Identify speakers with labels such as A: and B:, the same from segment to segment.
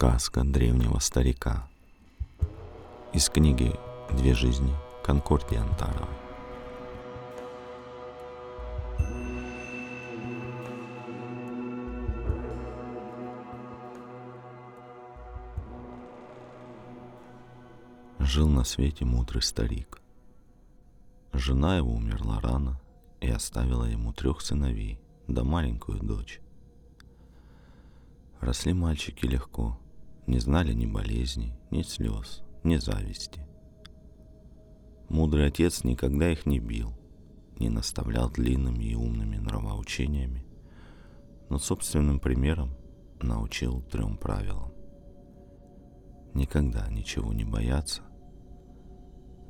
A: Сказка древнего старика. Из книги «Две жизни» Конкордии Антарова. Жил на свете мудрый старик. Жена его умерла рано и оставила ему трех сыновей да маленькую дочь. Росли мальчики легко, не знали ни болезней, ни слез, ни зависти. Мудрый отец никогда их не бил, не наставлял длинными и умными нравоучениями, но собственным примером научил трем правилам. Никогда ничего не бояться,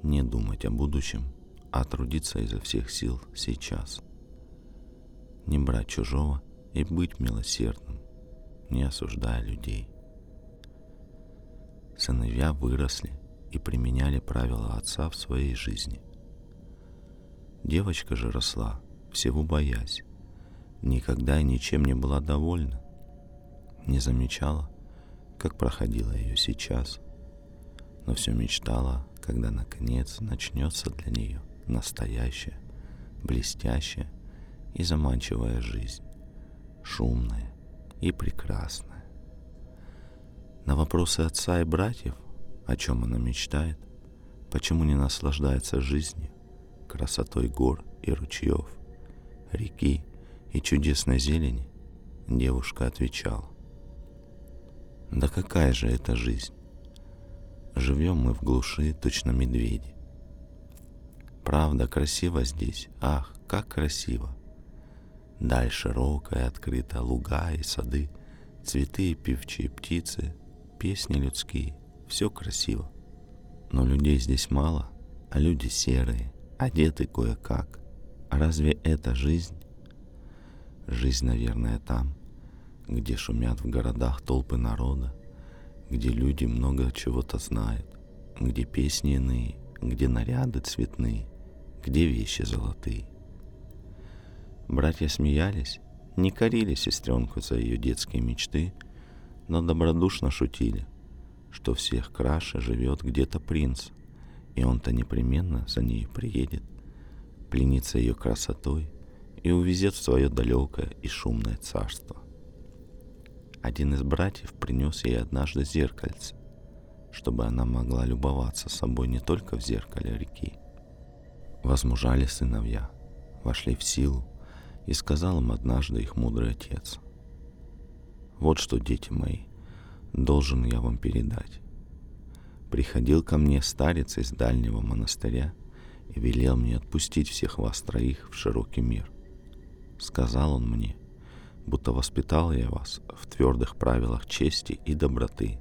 A: не думать о будущем, а трудиться изо всех сил сейчас. Не брать чужого и быть милосердным, не осуждая людей. Сыновья выросли и применяли правила отца в своей жизни. Девочка же росла, всего боясь, никогда и ничем не была довольна, не замечала, как проходила ее сейчас, но все мечтала, когда наконец начнется для нее настоящая, блестящая и заманчивая жизнь, шумная, и прекрасная. На вопросы отца и братьев, о чем она мечтает, почему не наслаждается жизнью, красотой гор и ручьев, реки и чудесной зелени, девушка отвечала. Да какая же это жизнь? Живем мы в глуши, точно медведи. Правда, красиво здесь, ах, как красиво. Даль широкая, открыта, луга и сады, цветы и певчие птицы, песни людские, все красиво. Но людей здесь мало, а люди серые, одеты кое-как. А разве это жизнь? Жизнь, наверное, там, где шумят в городах толпы народа, где люди много чего-то знают, где песни иные, где наряды цветные, где вещи золотые. Братья смеялись, не корили сестренку за ее детские мечты, но добродушно шутили, что всех краше живет где-то принц, и он-то непременно за ней приедет, пленится ее красотой и увезет в свое далекое и шумное царство. Один из братьев принес ей однажды зеркальце, чтобы она могла любоваться собой не только в зеркале реки. Возмужали сыновья, вошли в силу, и сказал им однажды их мудрый отец. Вот что, дети мои, должен я вам передать. Приходил ко мне старец из дальнего монастыря и велел мне отпустить всех вас троих в широкий мир. Сказал он мне, будто воспитал я вас в твердых правилах чести и доброты,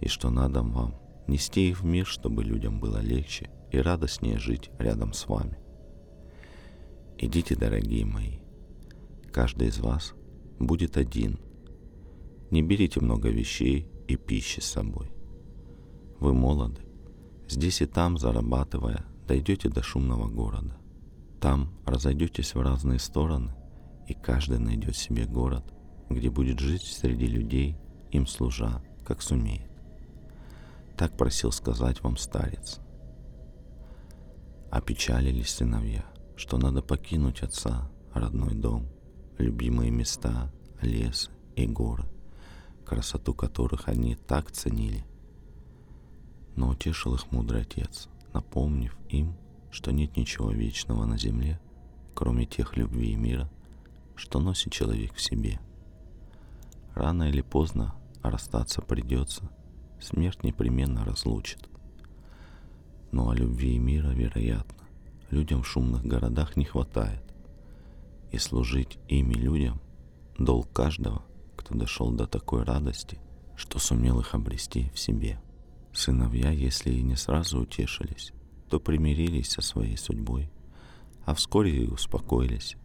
A: и что надо вам нести их в мир, чтобы людям было легче и радостнее жить рядом с вами. Идите, дорогие мои, каждый из вас будет один. Не берите много вещей и пищи с собой. Вы молоды, здесь и там зарабатывая, дойдете до шумного города. Там разойдетесь в разные стороны, и каждый найдет себе город, где будет жить среди людей, им служа, как сумеет. Так просил сказать вам старец. Опечалились сыновья – что надо покинуть отца, родной дом, любимые места, лес и горы, красоту которых они так ценили. Но утешил их мудрый отец, напомнив им, что нет ничего вечного на земле, кроме тех любви и мира, что носит человек в себе. Рано или поздно расстаться придется, смерть непременно разлучит. Но о любви и мира, вероятно, людям в шумных городах не хватает. И служить ими людям – долг каждого, кто дошел до такой радости, что сумел их обрести в себе. Сыновья, если и не сразу утешились, то примирились со своей судьбой, а вскоре и успокоились,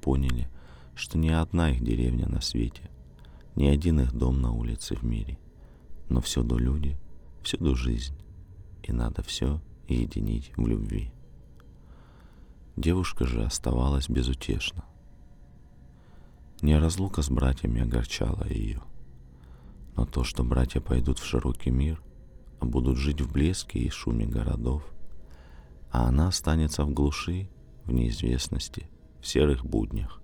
A: поняли, что ни одна их деревня на свете, ни один их дом на улице в мире, но всюду люди, всюду жизнь, и надо все единить в любви. Девушка же оставалась безутешна. Не разлука с братьями огорчала ее, Но то, что братья пойдут в широкий мир, а будут жить в блеске и шуме городов, а она останется в глуши, в неизвестности, в серых буднях.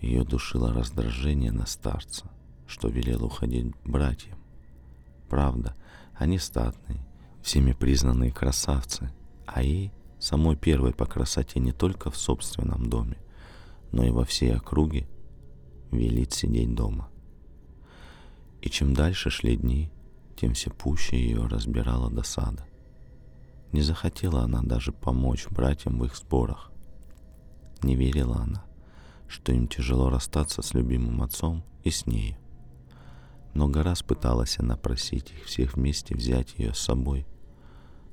A: Ее душило раздражение на старца, что велел уходить братьям. Правда, они статные, всеми признанные красавцы, а ей, самой первой по красоте не только в собственном доме, но и во всей округе, велит сидеть дома. И чем дальше шли дни, тем все пуще ее разбирала досада. Не захотела она даже помочь братьям в их спорах. Не верила она, что им тяжело расстаться с любимым отцом и с нею. Много раз пыталась она просить их всех вместе взять ее с собой,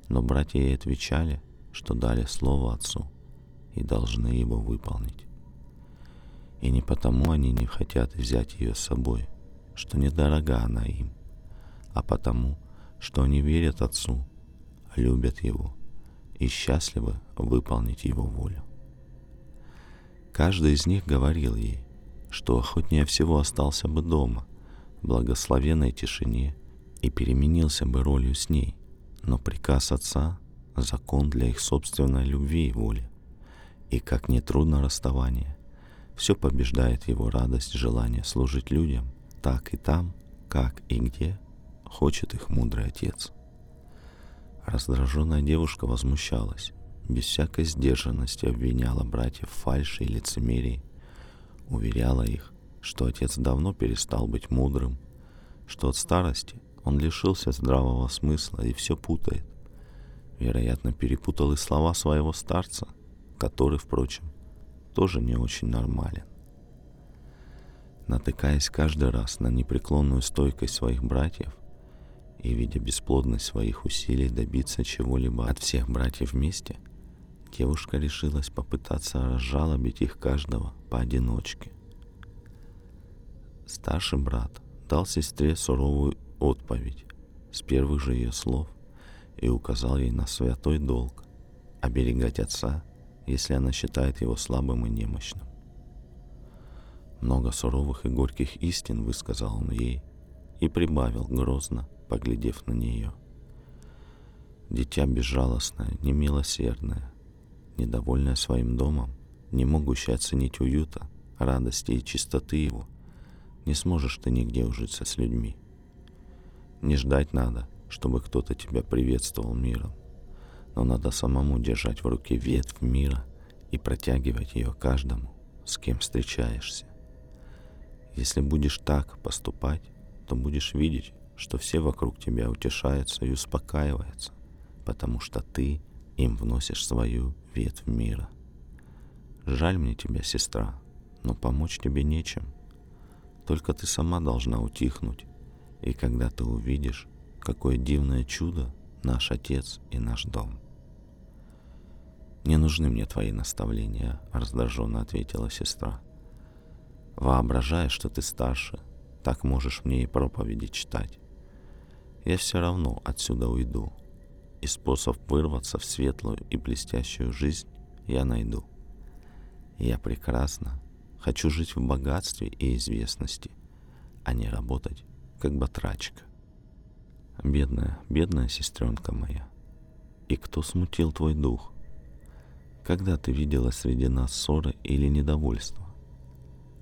A: но братья ей отвечали, что дали слово отцу и должны его выполнить. И не потому они не хотят взять ее с собой, что недорога она им, а потому, что они верят отцу, любят его и счастливы выполнить его волю. Каждый из них говорил ей, что охотнее всего остался бы дома, в благословенной тишине, и переменился бы ролью с ней, но приказ отца — закон для их собственной любви и воли. И как нетрудно расставание, все побеждает его радость, желание служить людям, так и там, как и где хочет их мудрый отец. Раздраженная девушка возмущалась, без всякой сдержанности обвиняла братьев в фальши и лицемерии, уверяла их, что отец давно перестал быть мудрым, что от старости он лишился здравого смысла и все путает. Вероятно, перепутал и слова своего старца, который, впрочем, тоже не очень нормален. Натыкаясь каждый раз на непреклонную стойкость своих братьев и видя бесплодность своих усилий добиться чего-либо от всех братьев вместе, девушка решилась попытаться разжалобить их каждого поодиночке. Старший брат дал сестре суровую отповедь с первых же ее слов и указал ей на святой долг оберегать отца если она считает его слабым и немощным. Много суровых и горьких истин высказал он ей и прибавил грозно, поглядев на нее. Дитя безжалостное, немилосердное, недовольное своим домом, не могущее оценить уюта, радости и чистоты его, не сможешь ты нигде ужиться с людьми. Не ждать надо, чтобы кто-то тебя приветствовал миром но надо самому держать в руке ветвь мира и протягивать ее каждому, с кем встречаешься. Если будешь так поступать, то будешь видеть, что все вокруг тебя утешаются и успокаиваются, потому что ты им вносишь свою ветвь мира. Жаль мне тебя, сестра, но помочь тебе нечем. Только ты сама должна утихнуть, и когда ты увидишь, какое дивное чудо наш Отец и наш дом. «Не нужны мне твои наставления», — раздраженно ответила сестра. «Воображая, что ты старше, так можешь мне и проповеди читать. Я все равно отсюда уйду, и способ вырваться в светлую и блестящую жизнь я найду. Я прекрасно хочу жить в богатстве и известности, а не работать как батрачка. Бедная, бедная сестренка моя, и кто смутил твой дух? Когда ты видела среди нас ссоры или недовольство?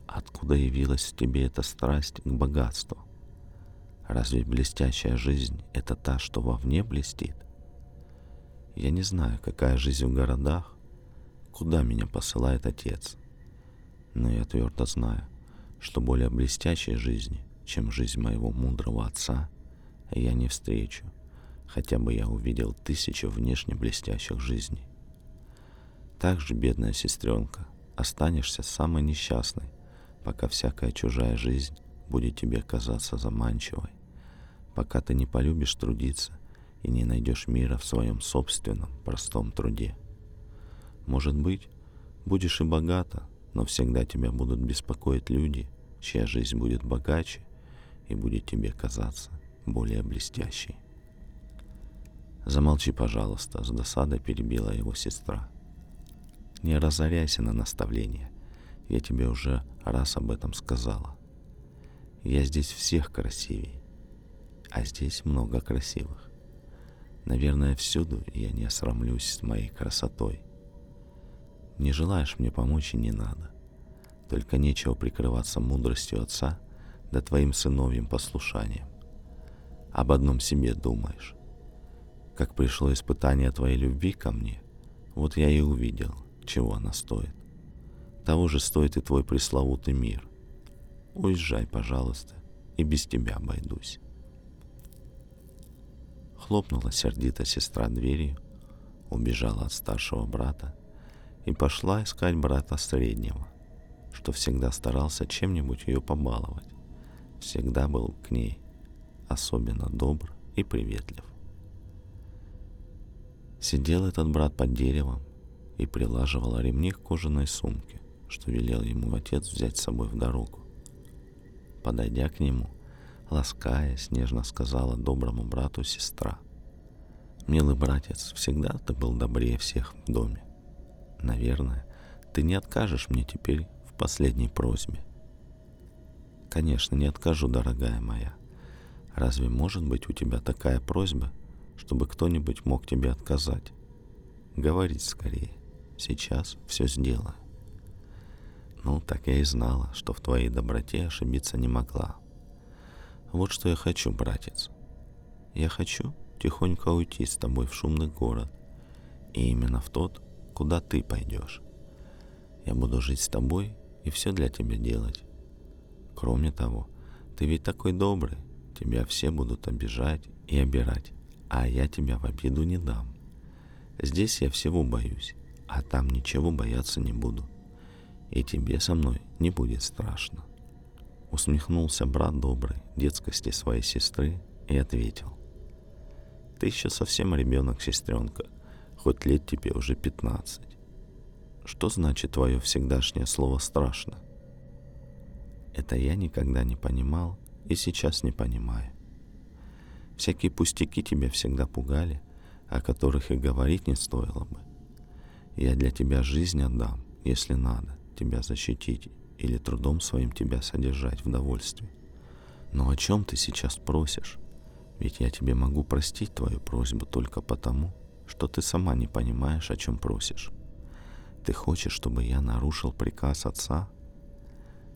A: Откуда явилась в тебе эта страсть к богатству? Разве блестящая жизнь — это та, что вовне блестит? Я не знаю, какая жизнь в городах, куда меня посылает отец. Но я твердо знаю, что более блестящей жизни, чем жизнь моего мудрого отца, я не встречу, хотя бы я увидел тысячи внешне блестящих жизней. Так же, бедная сестренка, останешься самой несчастной, пока всякая чужая жизнь будет тебе казаться заманчивой, пока ты не полюбишь трудиться и не найдешь мира в своем собственном простом труде. Может быть, будешь и богата, но всегда тебя будут беспокоить люди, чья жизнь будет богаче и будет тебе казаться более блестящей. Замолчи, пожалуйста, с досадой перебила его сестра. Не разоряйся на наставление. Я тебе уже раз об этом сказала. Я здесь всех красивей, а здесь много красивых. Наверное, всюду я не осрамлюсь с моей красотой. Не желаешь мне помочь и не надо. Только нечего прикрываться мудростью отца да твоим сыновьим послушанием. Об одном себе думаешь. Как пришло испытание твоей любви ко мне, вот я и увидел, чего она стоит. Того же стоит и твой пресловутый мир. Уезжай, пожалуйста, и без тебя обойдусь. Хлопнула сердито сестра дверью, убежала от старшего брата и пошла искать брата среднего, что всегда старался чем-нибудь ее побаловать, всегда был к ней особенно добр и приветлив. Сидел этот брат под деревом и прилаживал ремни к кожаной сумке, что велел ему отец взять с собой в дорогу. Подойдя к нему, ласкаясь, нежно сказала доброму брату сестра. «Милый братец, всегда ты был добрее всех в доме. Наверное, ты не откажешь мне теперь в последней просьбе». «Конечно, не откажу, дорогая моя. Разве может быть у тебя такая просьба, чтобы кто-нибудь мог тебе отказать? Говорить скорее. Сейчас все сделаю». Ну, так я и знала, что в твоей доброте ошибиться не могла. Вот что я хочу, братец. Я хочу тихонько уйти с тобой в шумный город. И именно в тот, куда ты пойдешь. Я буду жить с тобой и все для тебя делать. Кроме того, ты ведь такой добрый, тебя все будут обижать и обирать, а я тебя в обиду не дам. Здесь я всего боюсь, а там ничего бояться не буду. И тебе со мной не будет страшно. Усмехнулся брат добрый детскости своей сестры и ответил. Ты еще совсем ребенок, сестренка, хоть лет тебе уже пятнадцать. Что значит твое всегдашнее слово «страшно»? Это я никогда не понимал и сейчас не понимаю. Всякие пустяки тебя всегда пугали, о которых и говорить не стоило бы. Я для тебя жизнь отдам, если надо, тебя защитить или трудом своим тебя содержать в довольстве. Но о чем ты сейчас просишь? Ведь я тебе могу простить твою просьбу только потому, что ты сама не понимаешь, о чем просишь. Ты хочешь, чтобы я нарушил приказ отца?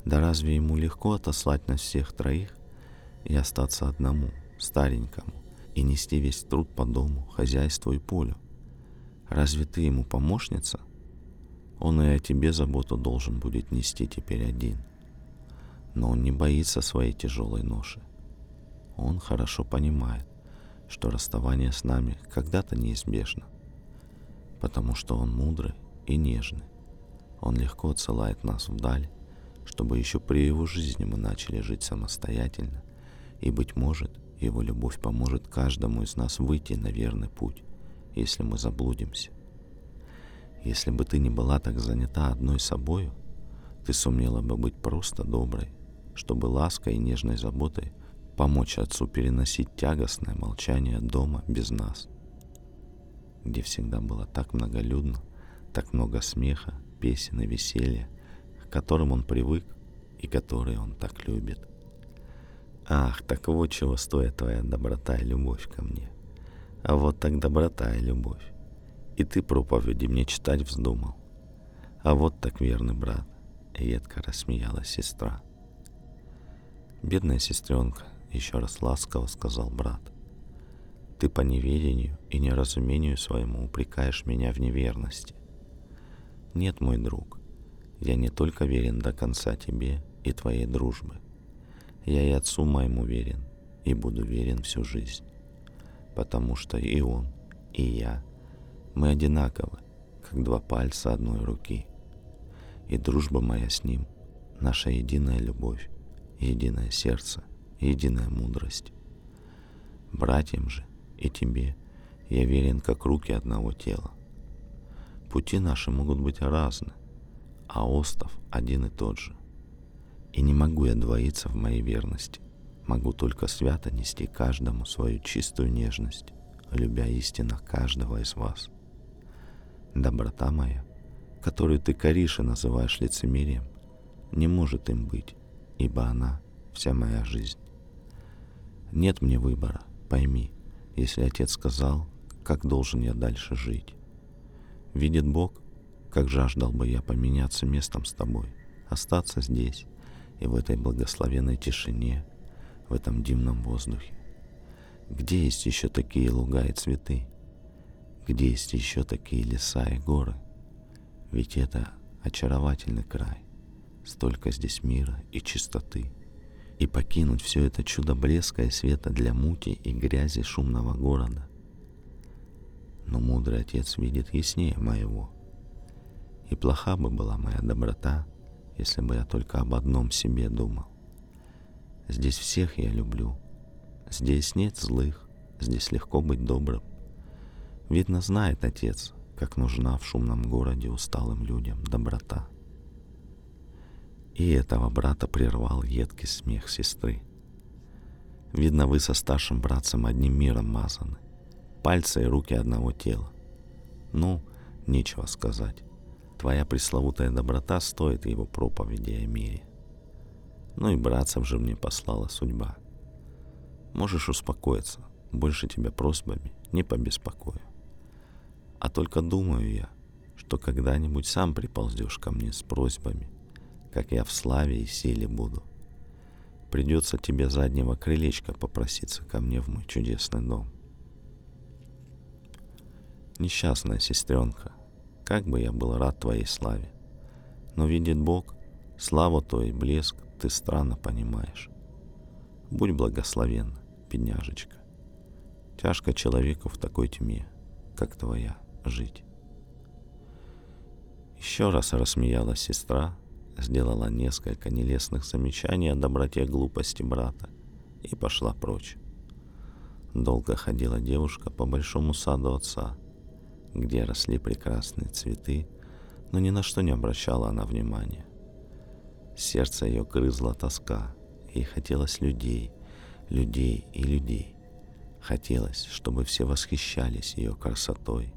A: Да разве ему легко отослать нас всех троих и остаться одному, старенькому, и нести весь труд по дому, хозяйству и полю? Разве ты ему помощница? Он и о тебе заботу должен будет нести теперь один. Но он не боится своей тяжелой ноши. Он хорошо понимает, что расставание с нами когда-то неизбежно, потому что он мудрый и нежный. Он легко отсылает нас вдаль, чтобы еще при его жизни мы начали жить самостоятельно, и, быть может, его любовь поможет каждому из нас выйти на верный путь, если мы заблудимся. Если бы ты не была так занята одной собою, ты сумела бы быть просто доброй, чтобы лаской и нежной заботой помочь отцу переносить тягостное молчание дома без нас, где всегда было так многолюдно, так много смеха, песен и веселья, к которым он привык и которые он так любит. Ах, так вот чего стоит твоя доброта и любовь ко мне. А вот так доброта и любовь. И ты проповеди мне читать вздумал. А вот так верный брат, едко рассмеялась сестра. Бедная сестренка, еще раз ласково сказал брат. Ты по неведению и неразумению своему упрекаешь меня в неверности. Нет, мой друг, я не только верен до конца тебе и твоей дружбы. Я и отцу моему верен, и буду верен всю жизнь. Потому что и он, и я, мы одинаковы, как два пальца одной руки. И дружба моя с ним — наша единая любовь, единое сердце, единая мудрость. Братьям же и тебе я верен, как руки одного тела. Пути наши могут быть разны, а остов один и тот же. И не могу я двоиться в моей верности, могу только свято нести каждому свою чистую нежность, любя истинно каждого из вас. Доброта моя, которую ты коришь и называешь лицемерием, не может им быть, ибо она вся моя жизнь. Нет мне выбора, пойми, если отец сказал, как должен я дальше жить. Видит Бог, как жаждал бы я поменяться местом с тобой, остаться здесь и в этой благословенной тишине, в этом дивном воздухе. Где есть еще такие луга и цветы? Где есть еще такие леса и горы? Ведь это очаровательный край. Столько здесь мира и чистоты. И покинуть все это чудо блеска и света для мути и грязи шумного города. Но мудрый отец видит яснее моего. И плоха бы была моя доброта, если бы я только об одном себе думал. Здесь всех я люблю. Здесь нет злых, здесь легко быть добрым. Видно, знает отец, как нужна в шумном городе усталым людям доброта. И этого брата прервал едкий смех сестры. Видно, вы со старшим братцем одним миром мазаны. Пальцы и руки одного тела. Ну, нечего сказать. Твоя пресловутая доброта стоит его проповеди о мире. Ну и братцев же мне послала судьба. Можешь успокоиться, больше тебя просьбами не побеспокою. А только думаю я, что когда-нибудь сам приползешь ко мне с просьбами, как я в славе и силе буду. Придется тебе заднего крылечка попроситься ко мне в мой чудесный дом. Несчастная сестренка, как бы я был рад твоей славе. Но видит Бог, славу твою блеск ты странно понимаешь. Будь благословенна, бедняжечка. Тяжко человеку в такой тьме, как твоя, жить. Еще раз рассмеялась сестра, сделала несколько нелестных замечаний о доброте глупости брата и пошла прочь. Долго ходила девушка по большому саду отца — где росли прекрасные цветы, но ни на что не обращала она внимания. Сердце ее грызла тоска, ей хотелось людей, людей и людей. Хотелось, чтобы все восхищались ее красотой.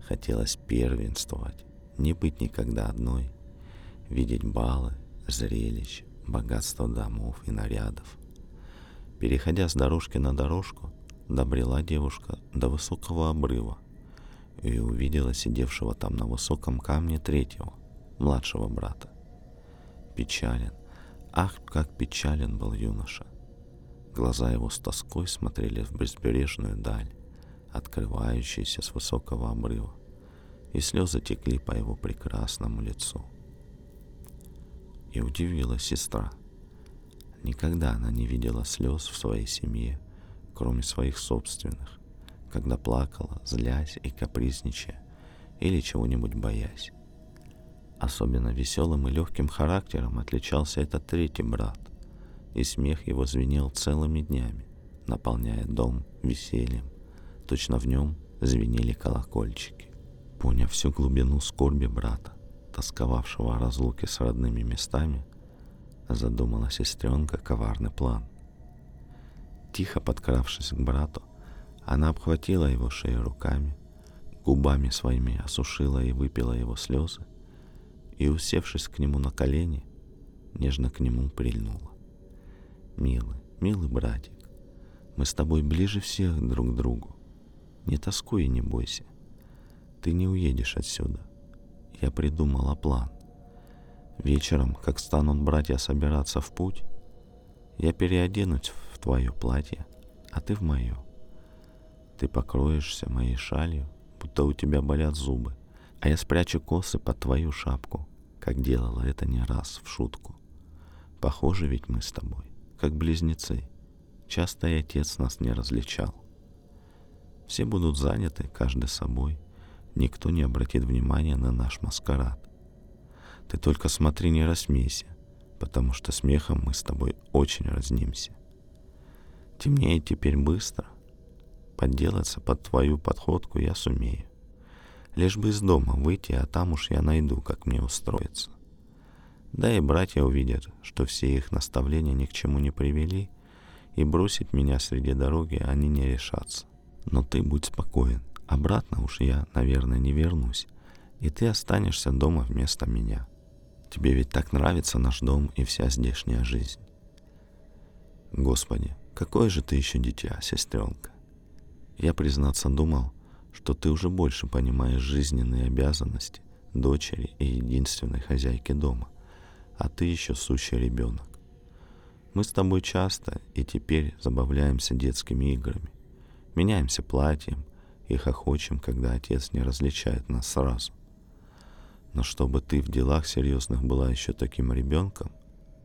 A: Хотелось первенствовать, не быть никогда одной, видеть балы, зрелищ, богатство домов и нарядов. Переходя с дорожки на дорожку, добрела девушка до высокого обрыва, и увидела сидевшего там на высоком камне третьего, младшего брата. Печален, ах, как печален был юноша. Глаза его с тоской смотрели в безбережную даль, открывающуюся с высокого обрыва, и слезы текли по его прекрасному лицу. И удивилась сестра. Никогда она не видела слез в своей семье, кроме своих собственных когда плакала, злясь и капризничая, или чего-нибудь боясь. Особенно веселым и легким характером отличался этот третий брат, и смех его звенел целыми днями, наполняя дом весельем. Точно в нем звенели колокольчики. Поняв всю глубину скорби брата, тосковавшего о разлуке с родными местами, задумала сестренка коварный план. Тихо подкравшись к брату, она обхватила его шею руками, губами своими осушила и выпила его слезы, и, усевшись к нему на колени, нежно к нему прильнула. «Милый, милый братик, мы с тобой ближе всех друг к другу. Не тоскуй и не бойся. Ты не уедешь отсюда. Я придумала план. Вечером, как станут братья собираться в путь, я переоденусь в твое платье, а ты в мое. Ты покроешься моей шалью, будто у тебя болят зубы, а я спрячу косы под твою шапку, как делала это не раз в шутку. Похоже ведь мы с тобой, как близнецы. Часто и отец нас не различал. Все будут заняты, каждый собой. Никто не обратит внимания на наш маскарад. Ты только смотри, не рассмейся, потому что смехом мы с тобой очень разнимся. Темнеет теперь быстро, Подделаться под твою подходку я сумею. Лишь бы из дома выйти, а там уж я найду, как мне устроиться. Да и братья увидят, что все их наставления ни к чему не привели, и бросить меня среди дороги они не решатся. Но ты будь спокоен, обратно уж я, наверное, не вернусь, и ты останешься дома вместо меня. Тебе ведь так нравится наш дом и вся здешняя жизнь. Господи, какое же ты еще дитя, сестренка. Я, признаться, думал, что ты уже больше понимаешь жизненные обязанности дочери и единственной хозяйки дома, а ты еще сущий ребенок. Мы с тобой часто и теперь забавляемся детскими играми, меняемся платьем и хохочем, когда отец не различает нас сразу. Но чтобы ты в делах серьезных была еще таким ребенком,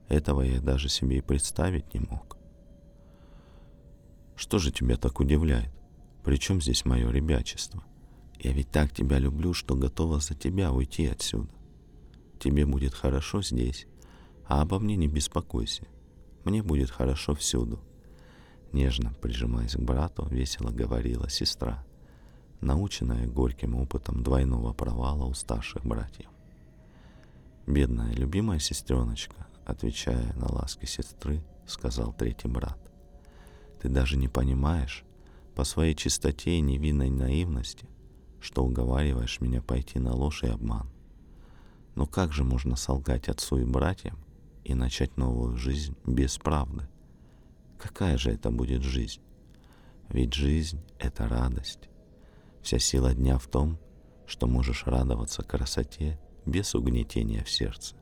A: этого я даже себе и представить не мог. Что же тебя так удивляет? Причем здесь мое ребячество? Я ведь так тебя люблю, что готова за тебя уйти отсюда. Тебе будет хорошо здесь, а обо мне не беспокойся. Мне будет хорошо всюду. Нежно прижимаясь к брату, весело говорила сестра, наученная горьким опытом двойного провала у старших братьев. Бедная, любимая сестреночка, отвечая на ласки сестры, сказал третий брат. Ты даже не понимаешь по своей чистоте и невинной наивности, что уговариваешь меня пойти на ложь и обман. Но как же можно солгать отцу и братьям и начать новую жизнь без правды? Какая же это будет жизнь? Ведь жизнь — это радость. Вся сила дня в том, что можешь радоваться красоте без угнетения в сердце.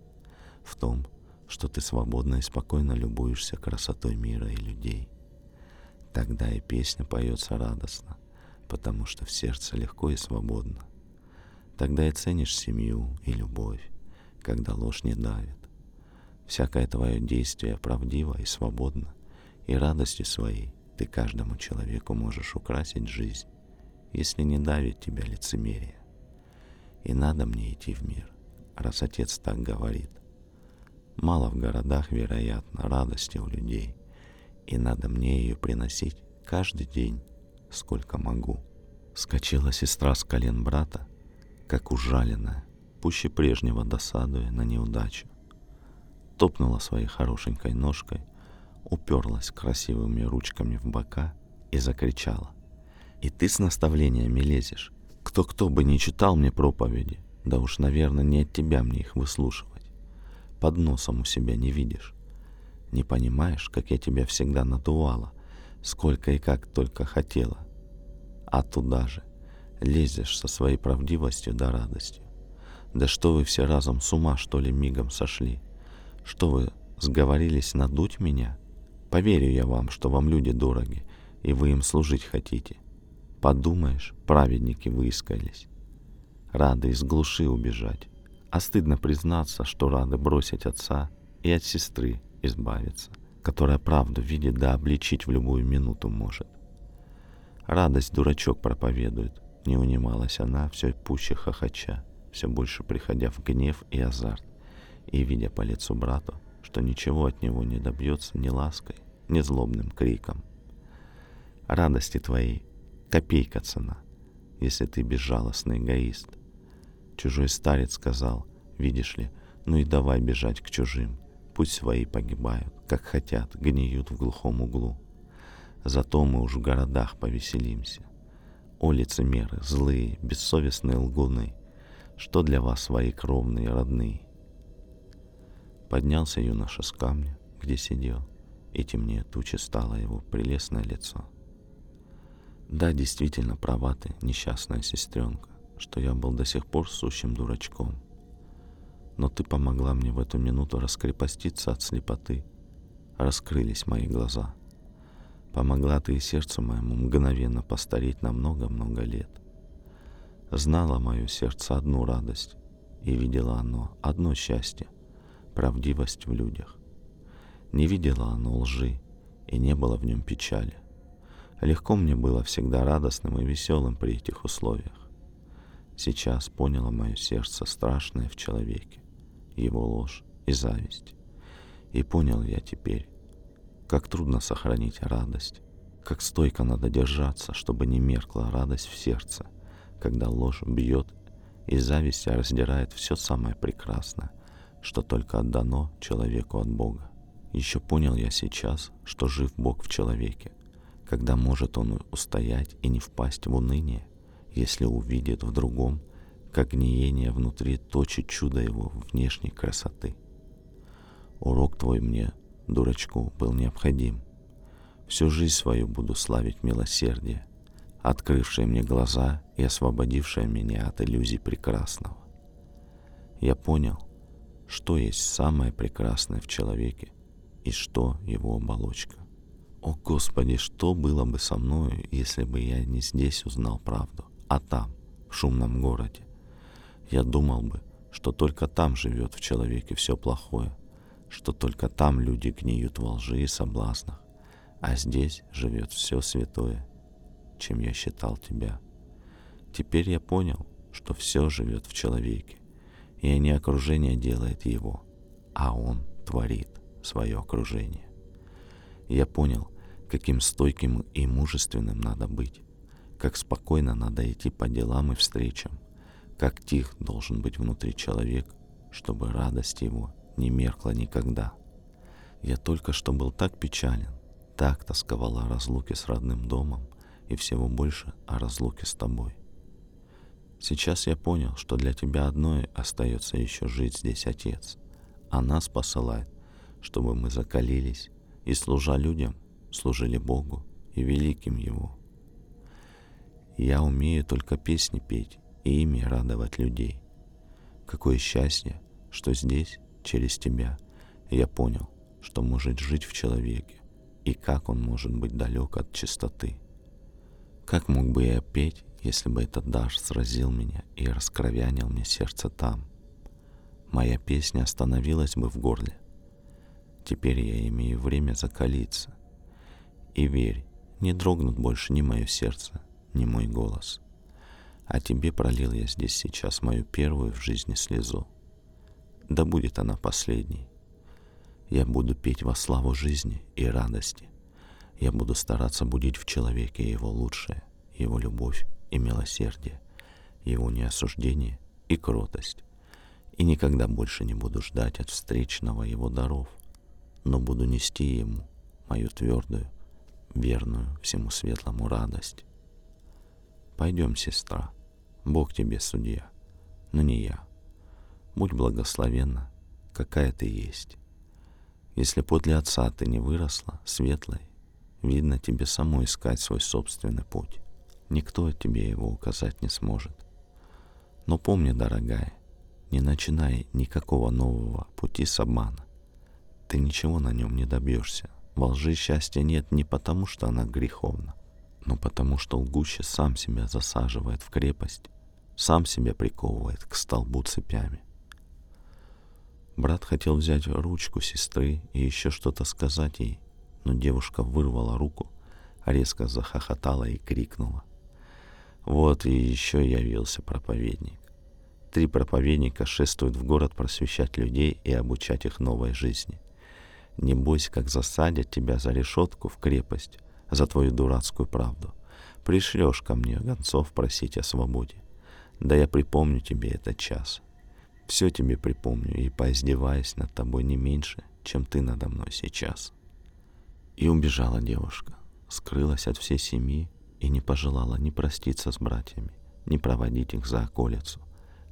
A: В том, что ты свободно и спокойно любуешься красотой мира и людей. Тогда и песня поется радостно, потому что в сердце легко и свободно. Тогда и ценишь семью и любовь, когда ложь не давит. Всякое твое действие правдиво и свободно, и радостью своей ты каждому человеку можешь украсить жизнь, если не давит тебя лицемерие. И надо мне идти в мир, раз отец так говорит — Мало в городах, вероятно, радости у людей, и надо мне ее приносить каждый день, сколько могу. Скочила сестра с колен брата, как ужаленная, пуще прежнего досадуя на неудачу. Топнула своей хорошенькой ножкой, уперлась красивыми ручками в бока и закричала. «И ты с наставлениями лезешь? Кто-кто бы не читал мне проповеди, да уж, наверное, не от тебя мне их выслушивать под носом у себя не видишь. Не понимаешь, как я тебя всегда надувала, сколько и как только хотела. А туда же лезешь со своей правдивостью да радостью. Да что вы все разом с ума, что ли, мигом сошли? Что вы сговорились надуть меня? Поверю я вам, что вам люди дороги, и вы им служить хотите. Подумаешь, праведники выискались. Рады из глуши убежать. А стыдно признаться, что рады бросить отца и от сестры избавиться, которая правду видит да обличить в любую минуту может. Радость дурачок проповедует, не унималась она, все пуще хохоча, все больше приходя в гнев и азарт, и видя по лицу брату, что ничего от него не добьется ни лаской, ни злобным криком. Радости твоей копейка цена, если ты безжалостный эгоист — Чужой старец сказал, видишь ли, ну и давай бежать к чужим. Пусть свои погибают, как хотят, гниют в глухом углу. Зато мы уж в городах повеселимся. О, лицемеры, злые, бессовестные лгуны, что для вас свои кровные родные? Поднялся юноша с камня, где сидел, и темнее тучи стало его прелестное лицо. Да, действительно, права ты, несчастная сестренка что я был до сих пор сущим дурачком. Но ты помогла мне в эту минуту раскрепоститься от слепоты. Раскрылись мои глаза. Помогла ты и сердцу моему мгновенно постареть на много-много лет. Знало мое сердце одну радость, и видело оно одно счастье — правдивость в людях. Не видело оно лжи, и не было в нем печали. Легко мне было всегда радостным и веселым при этих условиях. Сейчас поняло мое сердце страшное в человеке, его ложь и зависть. И понял я теперь, как трудно сохранить радость, как стойко надо держаться, чтобы не меркла радость в сердце, когда ложь бьет и зависть раздирает все самое прекрасное, что только отдано человеку от Бога. Еще понял я сейчас, что жив Бог в человеке, когда может он устоять и не впасть в уныние, если увидит в другом, как гниение внутри точит чудо его внешней красоты. Урок твой мне, дурачку, был необходим, Всю жизнь свою буду славить милосердие, открывшее мне глаза и освободившее меня от иллюзий прекрасного. Я понял, что есть самое прекрасное в человеке и что его оболочка. О Господи, что было бы со мною, если бы я не здесь узнал правду, а там, в шумном городе? Я думал бы, что только там живет в человеке все плохое, что только там люди гниют во лжи и соблазнах, а здесь живет все святое, чем я считал тебя. Теперь я понял, что все живет в человеке, и не окружение делает его, а он творит свое окружение. Я понял, каким стойким и мужественным надо быть, как спокойно надо идти по делам и встречам, как тих должен быть внутри человек, чтобы радость его не меркла никогда. Я только что был так печален, так тосковал о разлуке с родным домом и всего больше о разлуке с тобой. Сейчас я понял, что для тебя одной остается еще жить здесь, Отец, а нас посылает, чтобы мы закалились и, служа людям, служили Богу и великим Его. Я умею только песни петь и ими радовать людей. Какое счастье, что здесь, через тебя, я понял, что может жить в человеке и как он может быть далек от чистоты. Как мог бы я петь, если бы этот дар сразил меня и раскровянил мне сердце там? Моя песня остановилась бы в горле. Теперь я имею время закалиться. И верь, не дрогнут больше ни мое сердце, ни мой голос. А тебе пролил я здесь сейчас мою первую в жизни слезу. Да будет она последней. Я буду петь во славу жизни и радости. Я буду стараться будить в человеке его лучшее, его любовь и милосердие, его неосуждение и кротость. И никогда больше не буду ждать от встречного его даров, но буду нести ему мою твердую, верную всему светлому радость. Пойдем, сестра, Бог тебе судья, но не я. Будь благословенна, какая ты есть. Если подле отца ты не выросла, светлой, видно тебе самой искать свой собственный путь. Никто тебе его указать не сможет. Но помни, дорогая, не начинай никакого нового пути с обмана. Ты ничего на нем не добьешься. Во лжи счастья нет не потому, что она греховна, но потому, что лгущий сам себя засаживает в крепость, сам себя приковывает к столбу цепями. Брат хотел взять ручку сестры и еще что-то сказать ей, но девушка вырвала руку, резко захохотала и крикнула. Вот и еще явился проповедник. Три проповедника шествуют в город просвещать людей и обучать их новой жизни. Не бойся, как засадят тебя за решетку в крепость за твою дурацкую правду. Пришлешь ко мне гонцов просить о свободе. Да я припомню тебе этот час. Все тебе припомню и поиздеваюсь над тобой не меньше, чем ты надо мной сейчас. И убежала девушка, скрылась от всей семьи и не пожелала ни проститься с братьями, ни проводить их за околицу,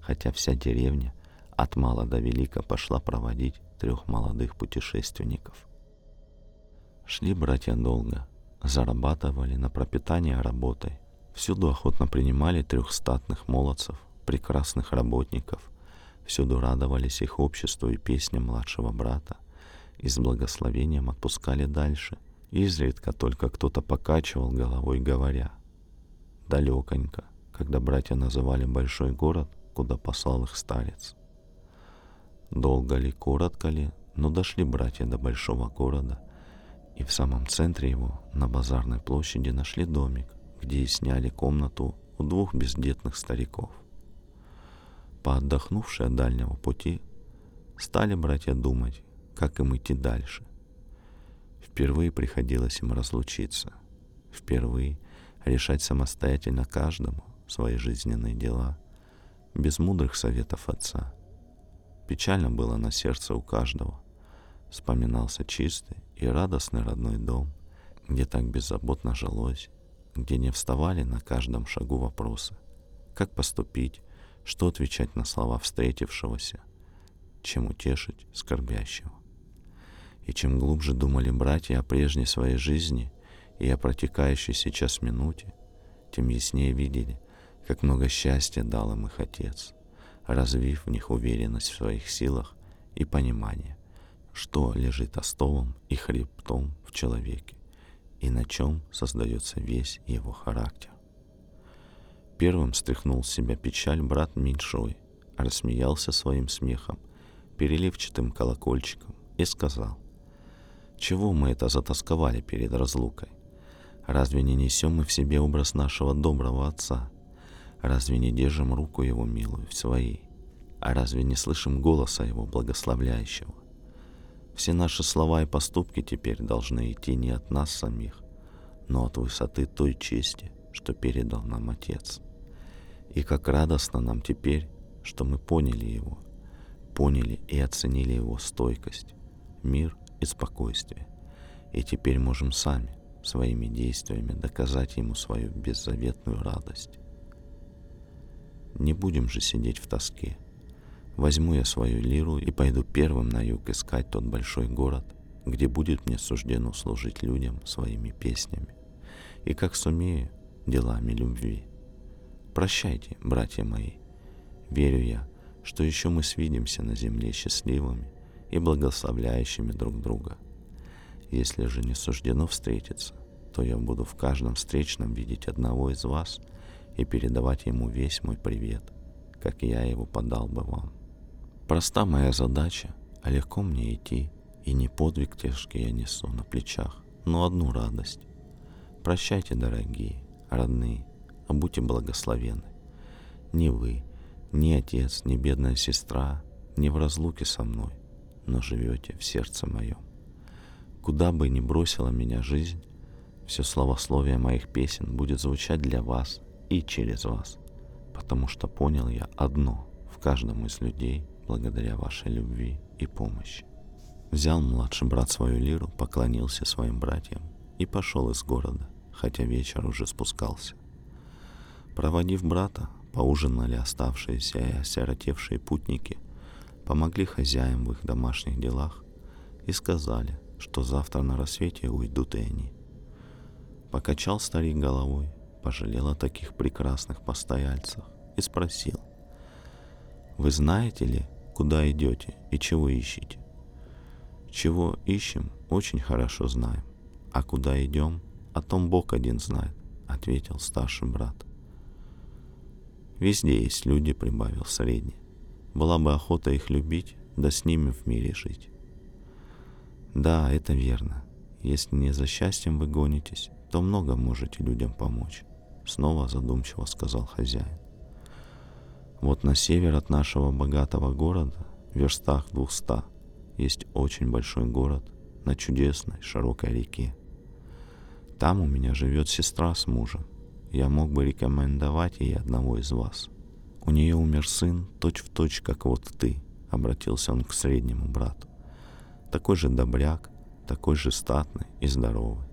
A: хотя вся деревня от мала до велика пошла проводить трех молодых путешественников. Шли братья долго, зарабатывали на пропитание работой, всюду охотно принимали трех статных молодцев, прекрасных работников, Всюду радовались их обществу и песням младшего брата, и с благословением отпускали дальше. Изредка только кто-то покачивал головой, говоря «далеконько», когда братья называли большой город, куда послал их старец. Долго ли, коротко ли, но дошли братья до большого города, и в самом центре его, на базарной площади, нашли домик, где и сняли комнату у двух бездетных стариков. Поотдохнувшие от дальнего пути, стали братья думать, как им идти дальше. Впервые приходилось им разлучиться. Впервые решать самостоятельно каждому свои жизненные дела, без мудрых советов отца. Печально было на сердце у каждого. Вспоминался чистый и радостный родной дом, где так беззаботно жилось, где не вставали на каждом шагу вопросы, как поступить, что отвечать на слова встретившегося, чем утешить скорбящего. И чем глубже думали братья о прежней своей жизни и о протекающей сейчас минуте, тем яснее видели, как много счастья дал им их Отец, развив в них уверенность в своих силах и понимание, что лежит остовом и хребтом в человеке и на чем создается весь его характер. Первым стряхнул с себя печаль брат меньшой, рассмеялся своим смехом, переливчатым колокольчиком и сказал, «Чего мы это затасковали перед разлукой? Разве не несем мы в себе образ нашего доброго Отца? Разве не держим руку Его милую в своей? А разве не слышим голоса Его благословляющего? Все наши слова и поступки теперь должны идти не от нас самих, но от высоты той чести, что передал нам Отец. И как радостно нам теперь, что мы поняли Его, поняли и оценили Его стойкость, мир и спокойствие, и теперь можем сами своими действиями доказать Ему свою беззаветную радость. Не будем же сидеть в тоске. Возьму я свою лиру и пойду первым на юг искать тот большой город, где будет мне суждено служить людям своими песнями, и как сумею делами любви. Прощайте, братья мои. Верю я, что еще мы свидимся на земле счастливыми и благословляющими друг друга. Если же не суждено встретиться, то я буду в каждом встречном видеть одного из вас и передавать ему весь мой привет, как я его подал бы вам. Проста моя задача, а легко мне идти, и не подвиг тяжкий я несу на плечах, но одну радость. Прощайте, дорогие, родные, а будьте благословены. Ни вы, ни отец, ни бедная сестра не в разлуке со мной, но живете в сердце моем. Куда бы ни бросила меня жизнь, все словословие моих песен будет звучать для вас и через вас, потому что понял я одно в каждом из людей благодаря вашей любви и помощи. Взял младший брат свою лиру, поклонился своим братьям и пошел из города, хотя вечер уже спускался. Проводив брата, поужинали оставшиеся и осиротевшие путники, помогли хозяям в их домашних делах и сказали, что завтра на рассвете уйдут и они. Покачал старик головой, пожалел о таких прекрасных постояльцах и спросил, «Вы знаете ли, куда идете и чего ищете?» «Чего ищем, очень хорошо знаем, а куда идем, о том Бог один знает», — ответил старший брат. «Везде есть люди», — прибавил средний. «Была бы охота их любить, да с ними в мире жить». «Да, это верно. Если не за счастьем вы гонитесь, то много можете людям помочь», — снова задумчиво сказал хозяин. «Вот на север от нашего богатого города, в верстах двухста, есть очень большой город на чудесной широкой реке. Там у меня живет сестра с мужем. Я мог бы рекомендовать ей одного из вас. У нее умер сын, точь-в-точь, точь, как вот ты, — обратился он к среднему брату. Такой же добряк, такой же статный и здоровый.